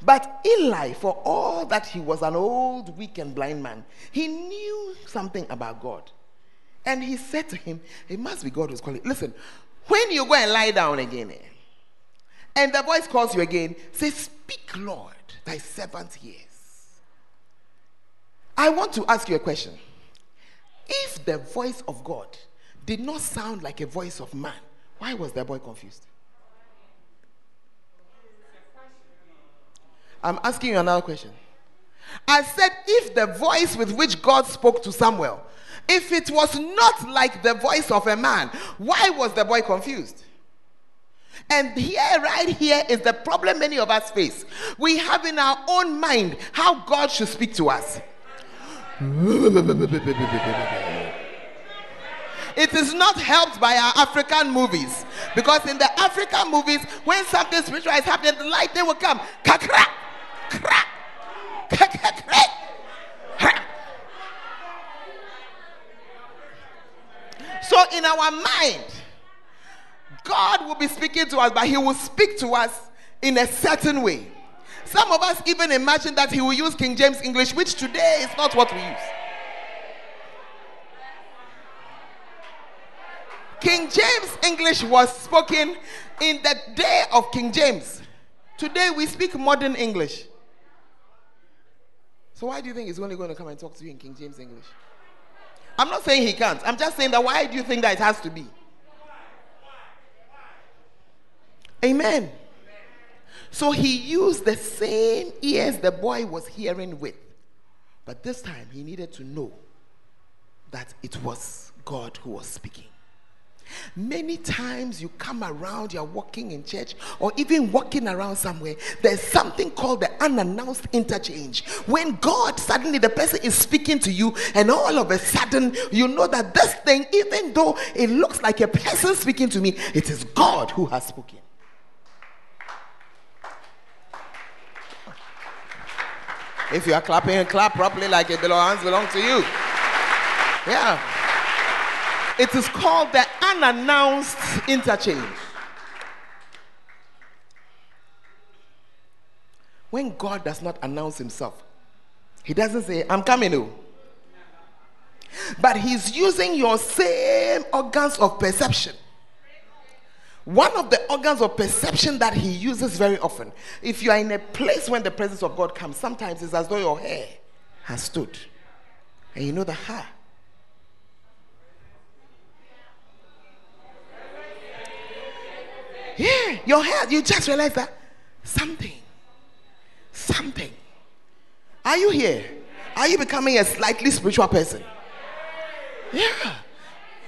But Eli, for all that he was an old, weak, and blind man, he knew something about God. And he said to him, It must be God who's calling. Listen, when you go and lie down again, eh, and the voice calls you again, say, Speak, Lord, thy servant hears. I want to ask you a question. If the voice of God did not sound like a voice of man, why was the boy confused? I'm asking you another question. I said, if the voice with which God spoke to Samuel, if it was not like the voice of a man, why was the boy confused? And here, right here, is the problem many of us face. We have in our own mind how God should speak to us. It is not helped by our African movies. Because in the African movies, when something spiritual is happening, the light they will come. Kakra, kra, So in our mind, God will be speaking to us, but He will speak to us in a certain way. Some of us even imagine that He will use King James English, which today is not what we use. King James English was spoken in the day of King James. Today we speak modern English. So why do you think he's only going to come and talk to you in King James English? I'm not saying he can't. I'm just saying that why do you think that it has to be? Amen. So he used the same ears the boy was hearing with. But this time he needed to know that it was God who was speaking. Many times you come around, you're walking in church or even walking around somewhere, there's something called the unannounced interchange. When God suddenly the person is speaking to you, and all of a sudden you know that this thing, even though it looks like a person speaking to me, it is God who has spoken. If you are clapping, clap properly like it belongs belong to you. Yeah. It is called the unannounced interchange. When God does not announce himself, he doesn't say, I'm coming. Oh. But he's using your same organs of perception. One of the organs of perception that he uses very often, if you are in a place when the presence of God comes, sometimes it's as though your hair has stood. And you know the hair Yeah, your hair, you just realize that something, something. Are you here? Are you becoming a slightly spiritual person? Yeah.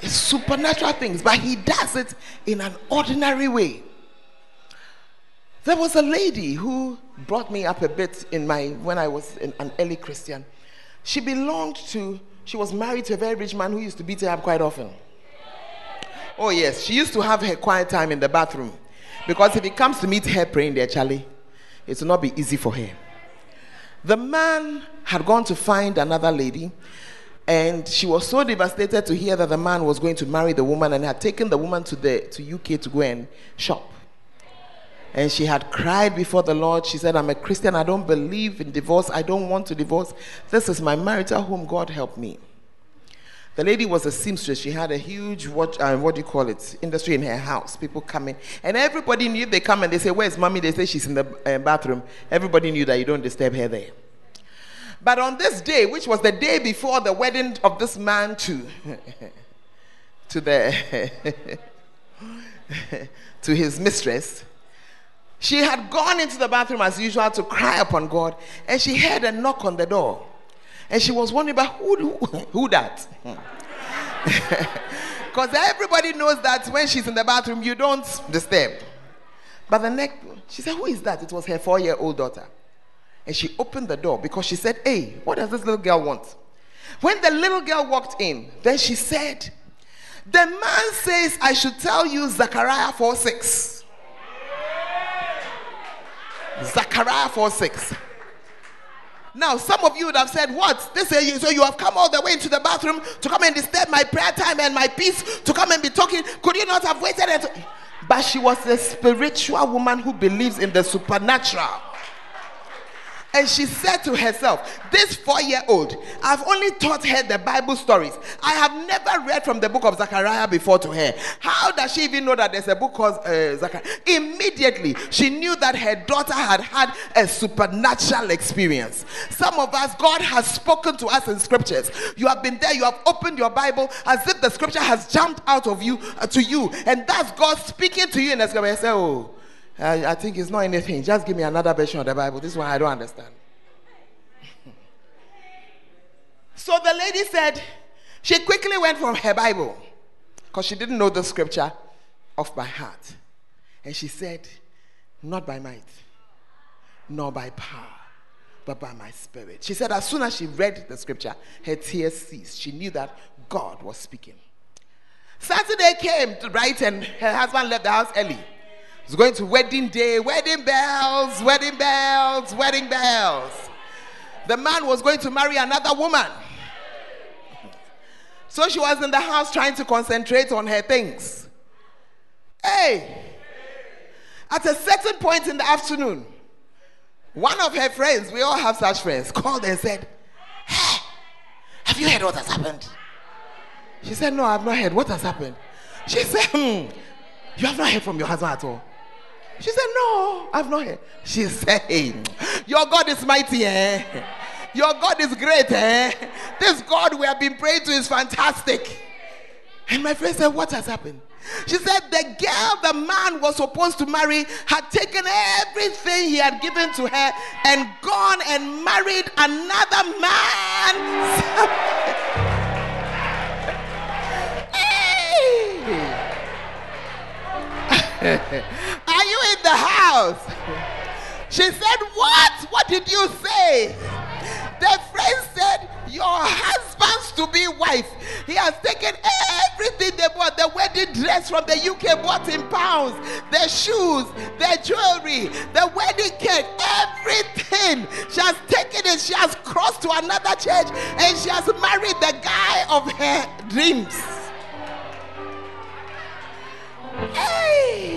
It's supernatural things, but he does it in an ordinary way. There was a lady who brought me up a bit in my when I was an early Christian. She belonged to, she was married to a very rich man who used to beat her up quite often. Oh, yes. She used to have her quiet time in the bathroom. Because if he comes to meet her praying there, Charlie, it will not be easy for her. The man had gone to find another lady, and she was so devastated to hear that the man was going to marry the woman and had taken the woman to the to UK to go and shop. And she had cried before the Lord. She said, I'm a Christian. I don't believe in divorce. I don't want to divorce. This is my marital home. God help me. The lady was a seamstress. She had a huge what uh, what do you call it industry in her house. People coming, and everybody knew they come and they say, "Where's mommy?" They say she's in the uh, bathroom. Everybody knew that you don't disturb her there. But on this day, which was the day before the wedding of this man to to the to his mistress, she had gone into the bathroom as usual to cry upon God, and she heard a knock on the door. And she was wondering about who, who, who that? Because everybody knows that when she's in the bathroom, you don't disturb. But the next, she said, Who is that? It was her four year old daughter. And she opened the door because she said, Hey, what does this little girl want? When the little girl walked in, then she said, The man says I should tell you Zechariah 4 6. Zechariah 4 6. Now, some of you would have said, What? This is so you have come all the way into the bathroom to come and disturb my prayer time and my peace, to come and be talking. Could you not have waited? But she was a spiritual woman who believes in the supernatural. And she said to herself, This four year old, I've only taught her the Bible stories. I have never read from the book of Zechariah before to her. How does she even know that there's a book called uh, Zechariah? Immediately, she knew that her daughter had had a supernatural experience. Some of us, God has spoken to us in scriptures. You have been there, you have opened your Bible as if the scripture has jumped out of you uh, to you. And that's God speaking to you in the scripture. I say, Oh, I, I think it's not anything. Just give me another version of the Bible. This one I don't understand. so the lady said she quickly went from her Bible because she didn't know the scripture off by heart. And she said, Not by might, nor by power, but by my spirit. She said, as soon as she read the scripture, her tears ceased. She knew that God was speaking. Saturday came right, and her husband left the house early. It's going to wedding day, wedding bells, wedding bells, wedding bells. The man was going to marry another woman. So she was in the house trying to concentrate on her things. Hey, at a certain point in the afternoon, one of her friends, we all have such friends, called and said, Hey, have you heard what has happened? She said, No, I've not heard. What has happened? She said, hmm, You have not heard from your husband at all. She said, No, I've not heard. She said, Your God is mighty, eh? Your God is great, eh? This God we have been praying to is fantastic. And my friend said, What has happened? She said, The girl the man was supposed to marry had taken everything he had given to her and gone and married another man. hey! Are you in the house? She said, What? What did you say? The friend said, Your husband's to be wife. He has taken everything they bought the wedding dress from the UK, bought in pounds, the shoes, the jewelry, the wedding cake, everything. She has taken it. She has crossed to another church and she has married the guy of her dreams. Hey!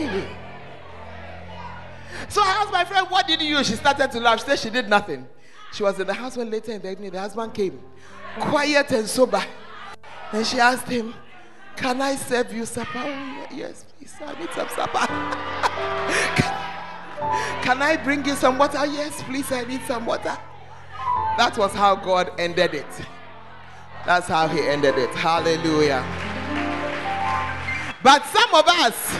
My friend, What did you do? She started to laugh. She said she did nothing. She was in the house when later in the evening the husband came, quiet and sober. And she asked him, Can I serve you supper? Oh, yes, please. I need some supper. can I bring you some water? Yes, please. I need some water. That was how God ended it. That's how He ended it. Hallelujah. But some of us,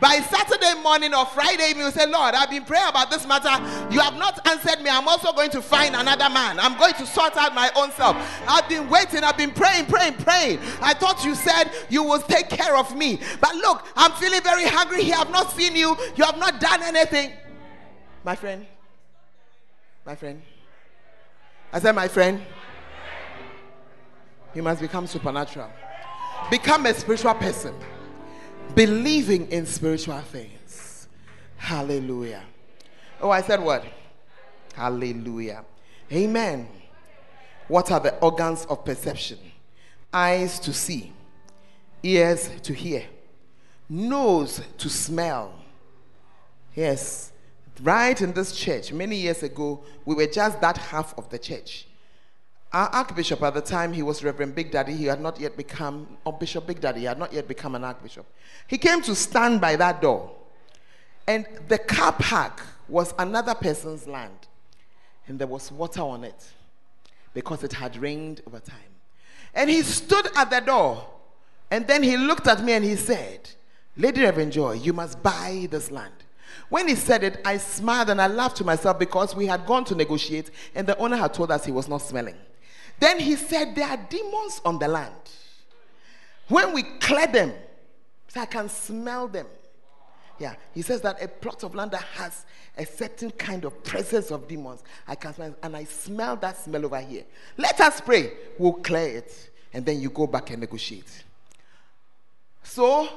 by Saturday morning or Friday evening, you say, Lord, I've been praying about this matter. You have not answered me. I'm also going to find another man. I'm going to sort out my own self. I've been waiting. I've been praying, praying, praying. I thought you said you will take care of me. But look, I'm feeling very hungry here. I've not seen you. You have not done anything. My friend, my friend. I said, my friend, you must become supernatural. Become a spiritual person believing in spiritual things. Hallelujah. Oh, I said what? Hallelujah. Amen. What are the organs of perception? Eyes to see, ears to hear, nose to smell. Yes, right in this church, many years ago, we were just that half of the church. Our Archbishop at the time, he was Reverend Big Daddy. He had not yet become, or Bishop Big Daddy, he had not yet become an Archbishop. He came to stand by that door. And the car park was another person's land. And there was water on it because it had rained over time. And he stood at the door. And then he looked at me and he said, Lady Reverend Joy, you must buy this land. When he said it, I smiled and I laughed to myself because we had gone to negotiate and the owner had told us he was not smelling. Then he said, There are demons on the land. When we clear them, so I can smell them. Yeah, he says that a plot of land that has a certain kind of presence of demons, I can smell, and I smell that smell over here. Let us pray. We'll clear it, and then you go back and negotiate. So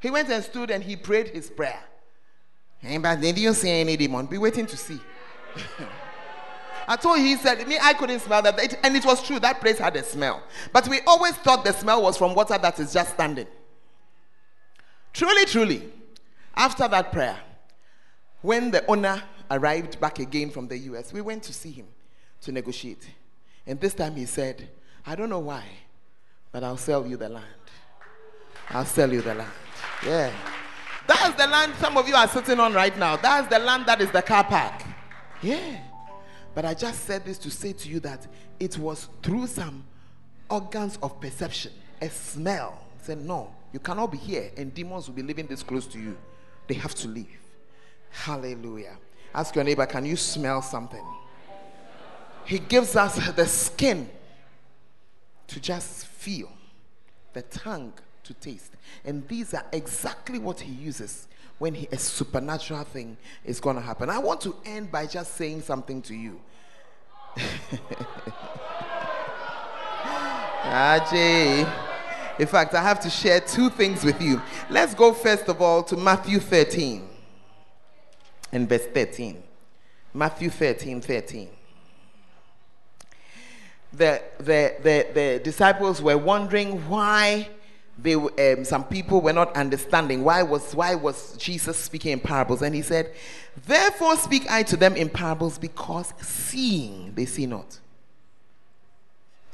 he went and stood and he prayed his prayer. But they didn't see any demon. Be waiting to see. I told he said, me, I couldn't smell that. And it was true, that place had a smell. But we always thought the smell was from water that is just standing. Truly, truly, after that prayer, when the owner arrived back again from the US, we went to see him to negotiate. And this time he said, I don't know why, but I'll sell you the land. I'll sell you the land. Yeah. That's the land some of you are sitting on right now. That's the land that is the car park. Yeah. But I just said this to say to you that it was through some organs of perception, a smell. Said, no, you cannot be here, and demons will be living this close to you. They have to leave. Hallelujah. Ask your neighbor, can you smell something? He gives us the skin to just feel, the tongue to taste. And these are exactly what he uses when he, a supernatural thing is going to happen. I want to end by just saying something to you. Ajay. In fact, I have to share two things with you. Let's go first of all to Matthew 13 and verse 13. Matthew 13 13 the, the, the, the disciples were wondering why they, um, some people were not understanding why was, why was jesus speaking in parables. And he said therefore speak i to them in parables because seeing they see not.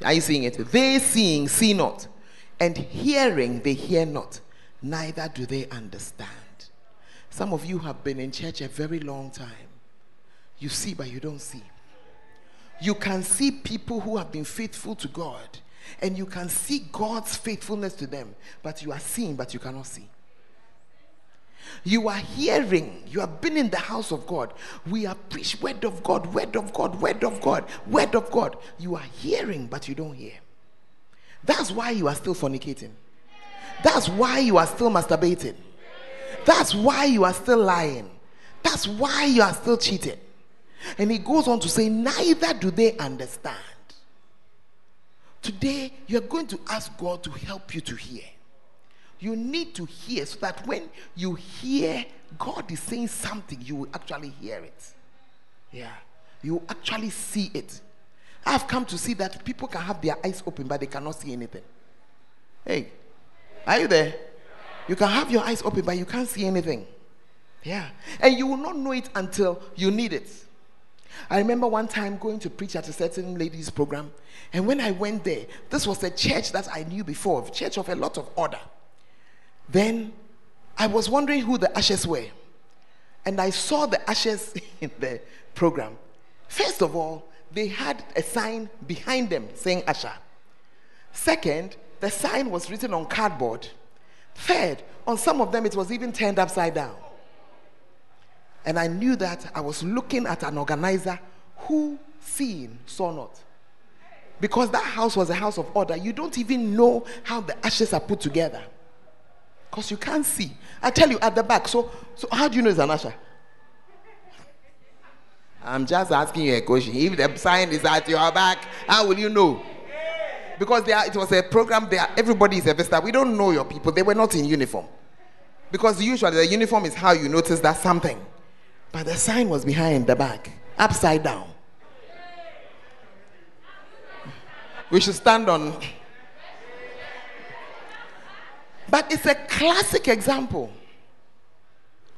Are you seeing it? They seeing see not and hearing they hear not neither do they understand. Some of you have been in church a very long time. You see but you don't see. You can see people who have been faithful to God, and you can see God's faithfulness to them, but you are seeing, but you cannot see. You are hearing, you have been in the house of God. We are preached word of God, word of God, word of God, word of God. You are hearing, but you don't hear. That's why you are still fornicating. That's why you are still masturbating. That's why you are still lying. That's why you are still cheating. And he goes on to say, neither do they understand. Today, you're going to ask God to help you to hear. You need to hear so that when you hear God is saying something, you will actually hear it. Yeah. You will actually see it. I've come to see that people can have their eyes open, but they cannot see anything. Hey, are you there? You can have your eyes open, but you can't see anything. Yeah. And you will not know it until you need it. I remember one time going to preach at a certain ladies' program, and when I went there, this was a church that I knew before, a church of a lot of order. Then I was wondering who the ashes were, and I saw the ashes in the program. First of all, they had a sign behind them saying usher. Second, the sign was written on cardboard. Third, on some of them, it was even turned upside down. And I knew that I was looking at an organizer who, seeing, saw not. Because that house was a house of order. You don't even know how the ashes are put together. Because you can't see. I tell you at the back. So, so how do you know it's an usher? I'm just asking you a question. If the sign is at your back, how will you know? Because there, it was a program there, everybody is a visitor. We don't know your people. They were not in uniform. Because usually the uniform is how you notice that something. But the sign was behind the back, upside down. We should stand on. But it's a classic example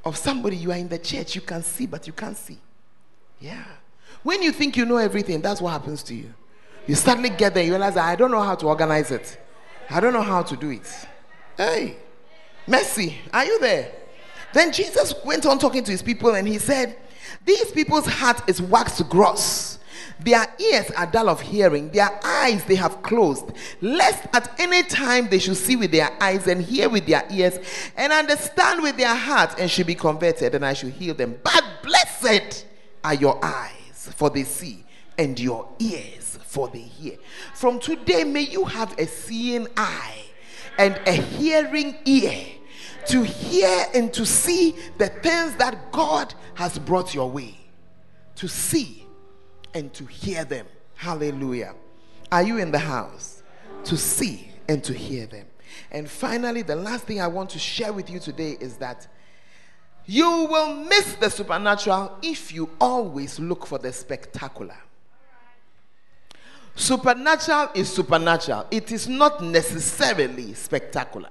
of somebody you are in the church, you can see, but you can't see. Yeah. When you think you know everything, that's what happens to you. You suddenly get there, you realize, I don't know how to organize it. I don't know how to do it. Hey, Mercy, are you there? Then Jesus went on talking to his people and he said, These people's heart is waxed gross. Their ears are dull of hearing, their eyes they have closed, lest at any time they should see with their eyes and hear with their ears and understand with their heart and should be converted, and I should heal them. But blessed are your eyes, for they see, and your ears, for they hear. From today, may you have a seeing eye and a hearing ear to hear and to see the things that God has brought your way. To see and to hear them. Hallelujah. Are you in the house? To see and to hear them. And finally, the last thing I want to share with you today is that you will miss the supernatural if you always look for the spectacular. Supernatural is supernatural, it is not necessarily spectacular.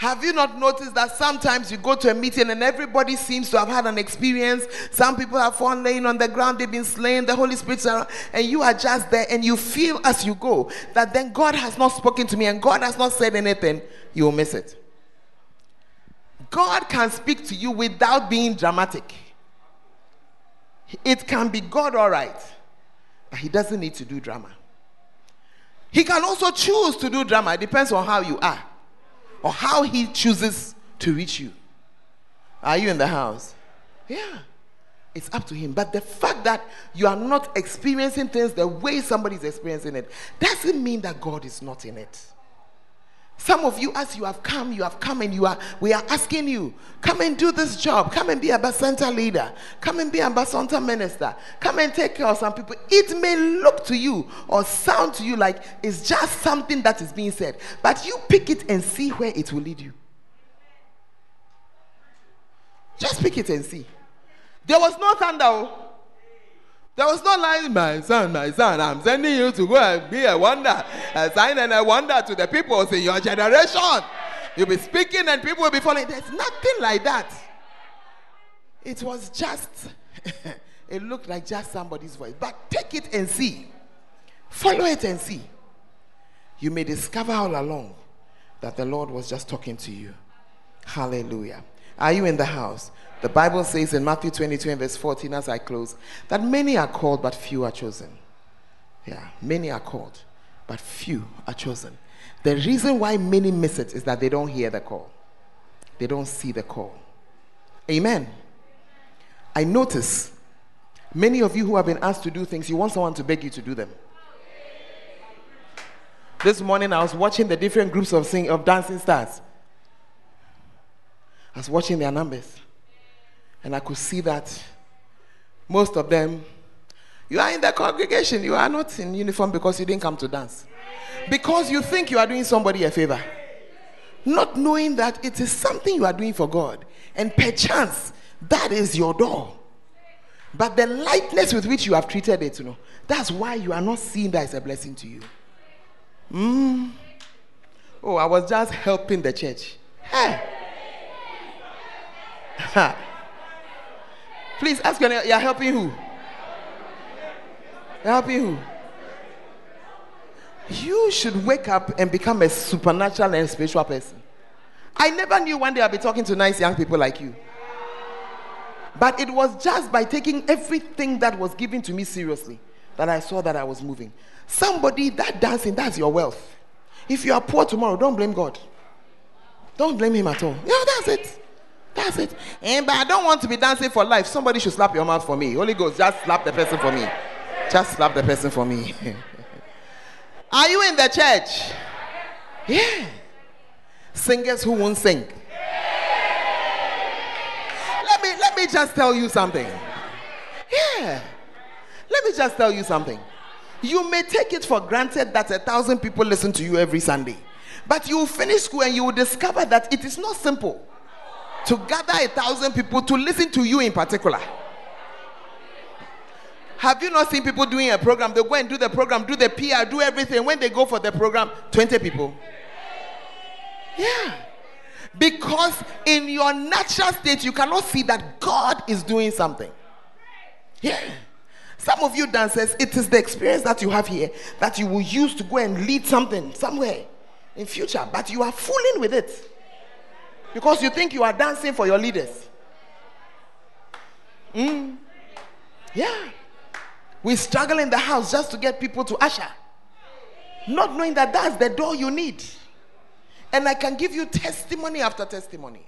Have you not noticed that sometimes you go to a meeting and everybody seems to have had an experience? Some people have fallen laying on the ground, they've been slain, the Holy Spirit's around, and you are just there and you feel as you go that then God has not spoken to me and God has not said anything, you will miss it. God can speak to you without being dramatic. It can be God, all right, but He doesn't need to do drama. He can also choose to do drama, it depends on how you are or how He chooses to reach you. Are you in the house? Yeah. It's up to him. But the fact that you are not experiencing things the way somebody is experiencing it doesn't mean that God is not in it. Some of you, as you have come, you have come and you are, we are asking you, come and do this job. Come and be a Bacenta leader. Come and be a Bacenta minister. Come and take care of some people. It may look to you or sound to you like it's just something that is being said, but you pick it and see where it will lead you. Just pick it and see. There was no thunder. Oh. There was no like, my son, my son, I'm sending you to go and be a wonder, a sign and a wonder to the people in your generation. You'll be speaking and people will be following. There's nothing like that. It was just, it looked like just somebody's voice. But take it and see. Follow it and see. You may discover all along that the Lord was just talking to you. Hallelujah. Are you in the house? The Bible says in Matthew 22 and verse 14, as I close, that many are called, but few are chosen. Yeah, many are called, but few are chosen. The reason why many miss it is that they don't hear the call, they don't see the call. Amen. I notice many of you who have been asked to do things, you want someone to beg you to do them. This morning I was watching the different groups of sing of dancing stars. I was watching their numbers. And I could see that most of them, you are in the congregation, you are not in uniform because you didn't come to dance. Because you think you are doing somebody a favor. Not knowing that it is something you are doing for God. And perchance, that is your door. But the lightness with which you have treated it, you know, that's why you are not seeing that as a blessing to you. Mm. Oh, I was just helping the church. Hey. Please ask your you're helping who? You're helping who? You should wake up and become a supernatural and spiritual person. I never knew one day I'd be talking to nice young people like you. But it was just by taking everything that was given to me seriously that I saw that I was moving. Somebody that dancing, that's your wealth. If you are poor tomorrow, don't blame God. Don't blame Him at all. Yeah, that's it. That's it. And but I don't want to be dancing for life. Somebody should slap your mouth for me. Holy Ghost, just slap the person for me. Just slap the person for me. Are you in the church? Yeah. Singers who won't sing. Let me let me just tell you something. Yeah. Let me just tell you something. You may take it for granted that a thousand people listen to you every Sunday. But you finish school and you will discover that it is not simple to gather a thousand people to listen to you in particular. Have you not seen people doing a program? They go and do the program, do the PR, do everything. When they go for the program, 20 people. Yeah. Because in your natural state, you cannot see that God is doing something. Yeah. Some of you dancers, it is the experience that you have here that you will use to go and lead something somewhere in future, but you are fooling with it. Because you think you are dancing for your leaders. Mm. Yeah. We struggle in the house just to get people to usher. Not knowing that that's the door you need. And I can give you testimony after testimony.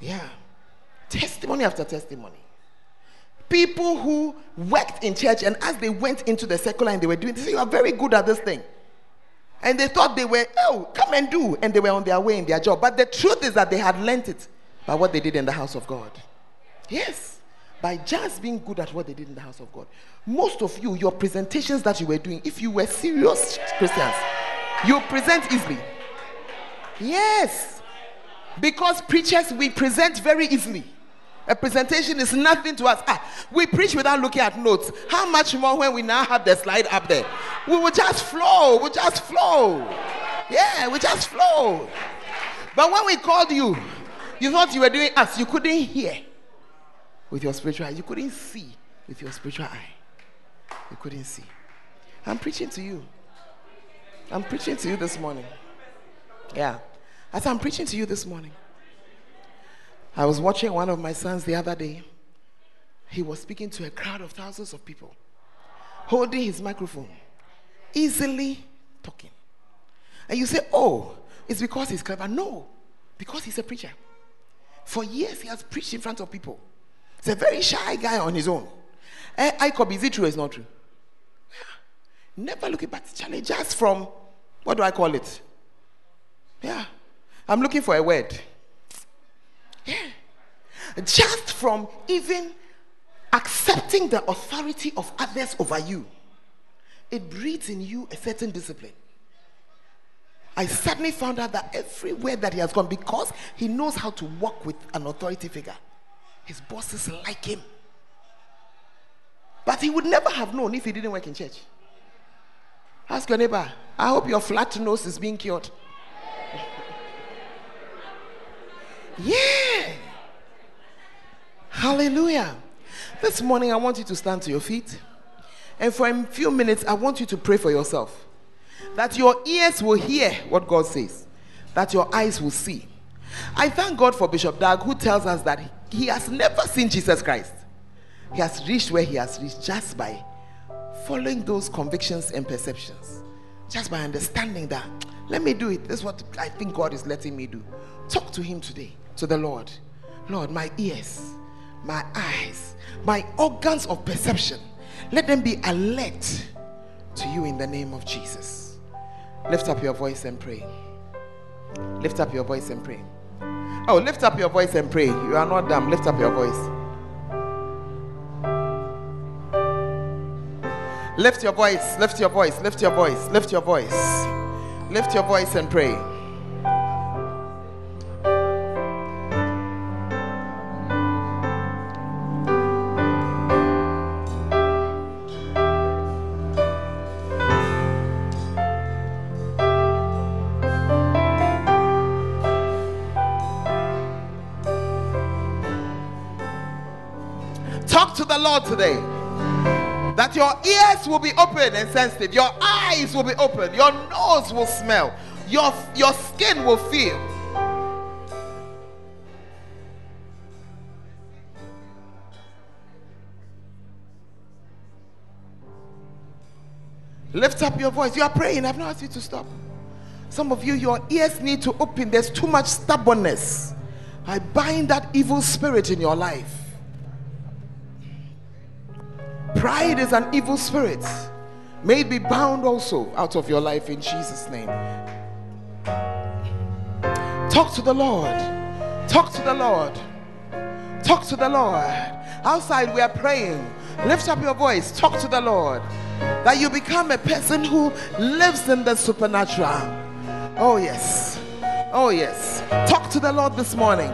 Yeah. Testimony after testimony. People who worked in church and as they went into the secular and they were doing, this, You are very good at this thing. And they thought they were, oh, come and do. And they were on their way in their job. But the truth is that they had learnt it by what they did in the house of God. Yes. By just being good at what they did in the house of God. Most of you, your presentations that you were doing, if you were serious Christians, you present easily. Yes. Because preachers, we present very easily. A presentation is nothing to us. Ah, we preach without looking at notes. How much more when we now have the slide up there? We will just flow. We just flow. Yeah, we just flow. But when we called you, you thought you were doing us. You couldn't hear with your spiritual eye. You couldn't see with your spiritual eye. You couldn't see. I'm preaching to you. I'm preaching to you this morning. Yeah. As I'm preaching to you this morning, I was watching one of my sons the other day. He was speaking to a crowd of thousands of people, holding his microphone, easily talking. And you say, oh, it's because he's clever. No, because he's a preacher. For years, he has preached in front of people. He's a very shy guy on his own. Eh, I could be, is it true or is not true? Never looking back, Charlie, just from, what do I call it? Yeah. I'm looking for a word. Yeah. Just from even accepting the authority of others over you, it breeds in you a certain discipline. I suddenly found out that everywhere that he has gone, because he knows how to work with an authority figure, his bosses like him. But he would never have known if he didn't work in church. Ask your neighbor, I hope your flat nose is being cured. Yeah. Hallelujah. This morning, I want you to stand to your feet. And for a few minutes, I want you to pray for yourself that your ears will hear what God says, that your eyes will see. I thank God for Bishop Dag, who tells us that he has never seen Jesus Christ. He has reached where he has reached just by following those convictions and perceptions, just by understanding that, let me do it. This is what I think God is letting me do. Talk to Him today, to the Lord. Lord, my ears, my eyes, my organs of perception, let them be alert to you in the name of Jesus. Lift up your voice and pray. Lift up your voice and pray. Oh, lift up your voice and pray. You are not dumb. Lift up your voice. Lift your voice, lift your voice, lift your voice, lift your voice. Lift your voice and pray. Today. That your ears will be open and sensitive, your eyes will be open, your nose will smell, your, your skin will feel. Lift up your voice. You are praying. I've not asked you to stop. Some of you, your ears need to open. There's too much stubbornness. I bind that evil spirit in your life. Pride is an evil spirit. May it be bound also out of your life in Jesus' name. Talk to the Lord. Talk to the Lord. Talk to the Lord. Outside, we are praying. Lift up your voice. Talk to the Lord. That you become a person who lives in the supernatural. Oh, yes. Oh, yes. Talk to the Lord this morning.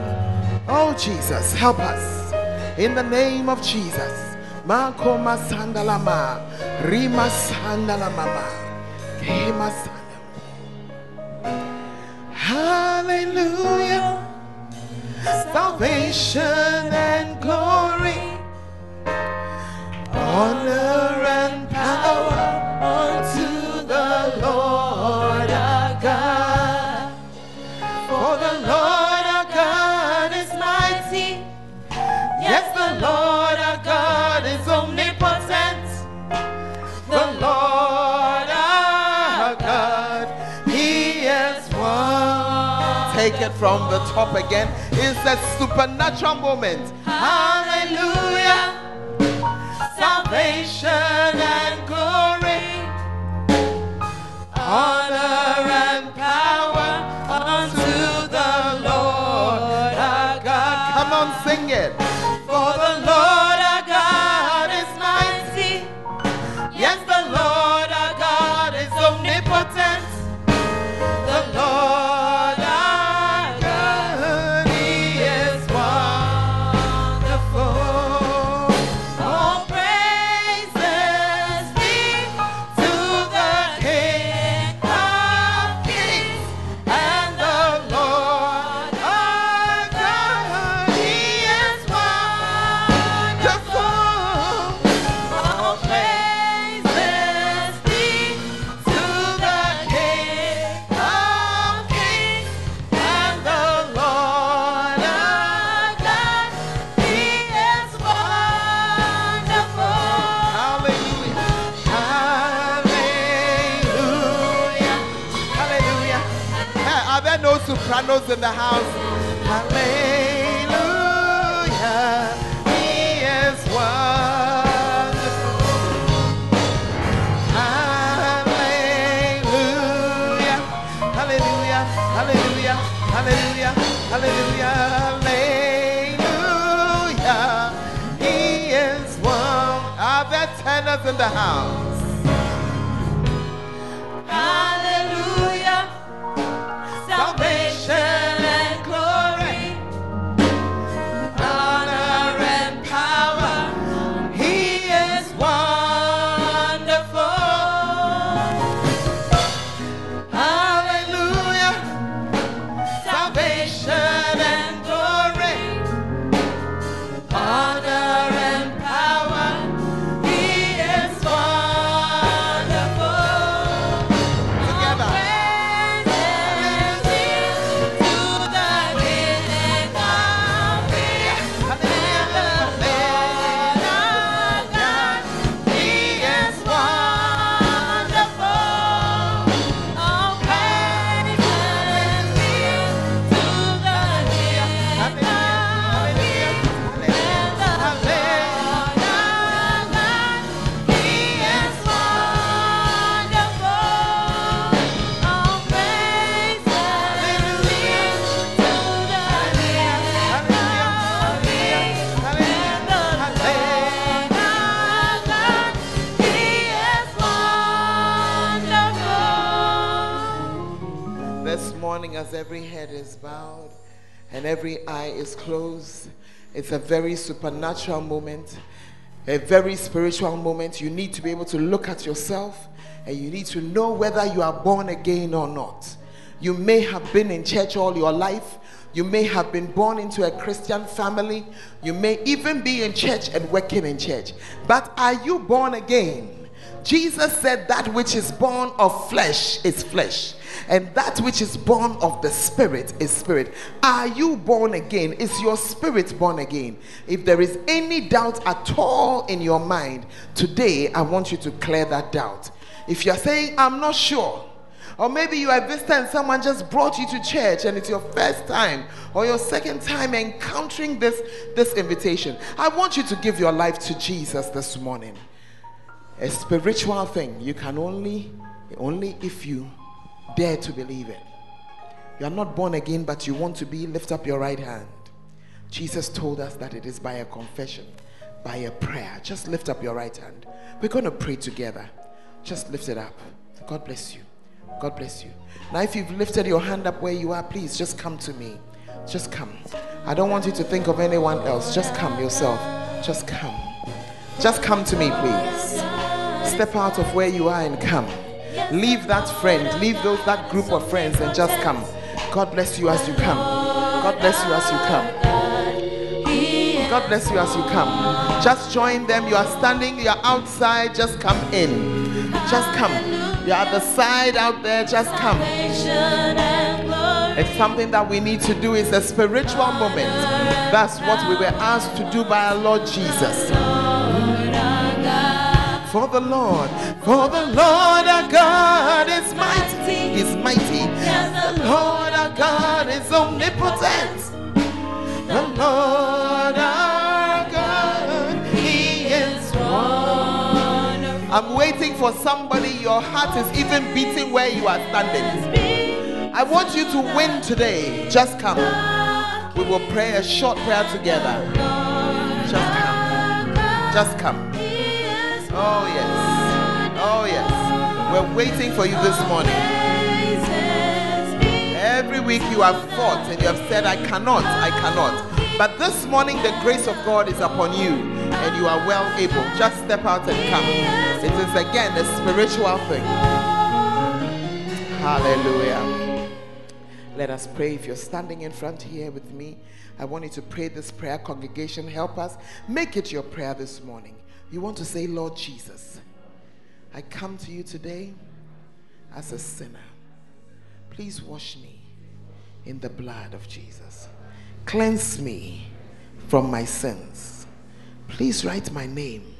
Oh, Jesus, help us. In the name of Jesus. Makoma sandalama, rima sandalamama, kema sandalama. Hallelujah. Salvation and glory, honor and power unto Take it from the top again. It's a supernatural moment. Hallelujah. Salvation and glory, honor the house. As every head is bowed and every eye is closed, it's a very supernatural moment, a very spiritual moment. You need to be able to look at yourself and you need to know whether you are born again or not. You may have been in church all your life. You may have been born into a Christian family. You may even be in church and working in church. But are you born again? Jesus said, That which is born of flesh is flesh, and that which is born of the spirit is spirit. Are you born again? Is your spirit born again? If there is any doubt at all in your mind, today I want you to clear that doubt. If you're saying, I'm not sure, or maybe you are visiting and someone just brought you to church and it's your first time or your second time encountering this, this invitation. I want you to give your life to Jesus this morning. A spiritual thing you can only, only if you dare to believe it. You are not born again, but you want to be, lift up your right hand. Jesus told us that it is by a confession, by a prayer. Just lift up your right hand. We're going to pray together. Just lift it up. God bless you. God bless you. Now, if you've lifted your hand up where you are, please just come to me. Just come. I don't want you to think of anyone else. Just come yourself. Just come. Just come to me, please. Step out of where you are and come. Leave that friend, leave those that group of friends and just come. God bless you as you come. God bless you as you come. God bless you as you come. Just join them. You are standing, you are outside, just come in. Just come. You're at the side out there, just come. It's something that we need to do. It's a spiritual moment. That's what we were asked to do by our Lord Jesus. For the Lord, for the Lord our God is mighty. He's mighty. The Lord our God is omnipotent. The Lord our God, He is one. I'm waiting for somebody. Your heart is even beating where you are standing. I want you to win today. Just come. We will pray a short prayer together. Just come. Just come. Oh, yes. Oh, yes. We're waiting for you this morning. Every week you have fought and you have said, I cannot, I cannot. But this morning the grace of God is upon you and you are well able. Just step out and come. It is again a spiritual thing. Hallelujah. Let us pray. If you're standing in front here with me, I want you to pray this prayer. Congregation, help us. Make it your prayer this morning. You want to say, Lord Jesus, I come to you today as a sinner. Please wash me in the blood of Jesus. Cleanse me from my sins. Please write my name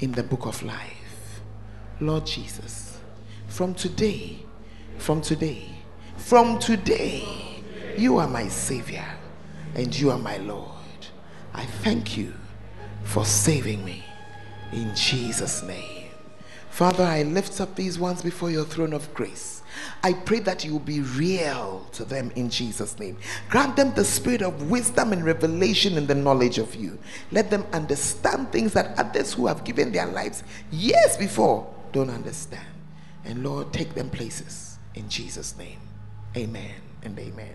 in the book of life. Lord Jesus, from today, from today, from today, You are my Savior and you are my Lord. I thank you for saving me in Jesus' name. Father, I lift up these ones before your throne of grace. I pray that you will be real to them in Jesus' name. Grant them the spirit of wisdom and revelation in the knowledge of you. Let them understand things that others who have given their lives years before don't understand. And Lord, take them places in Jesus' name. Amen and amen.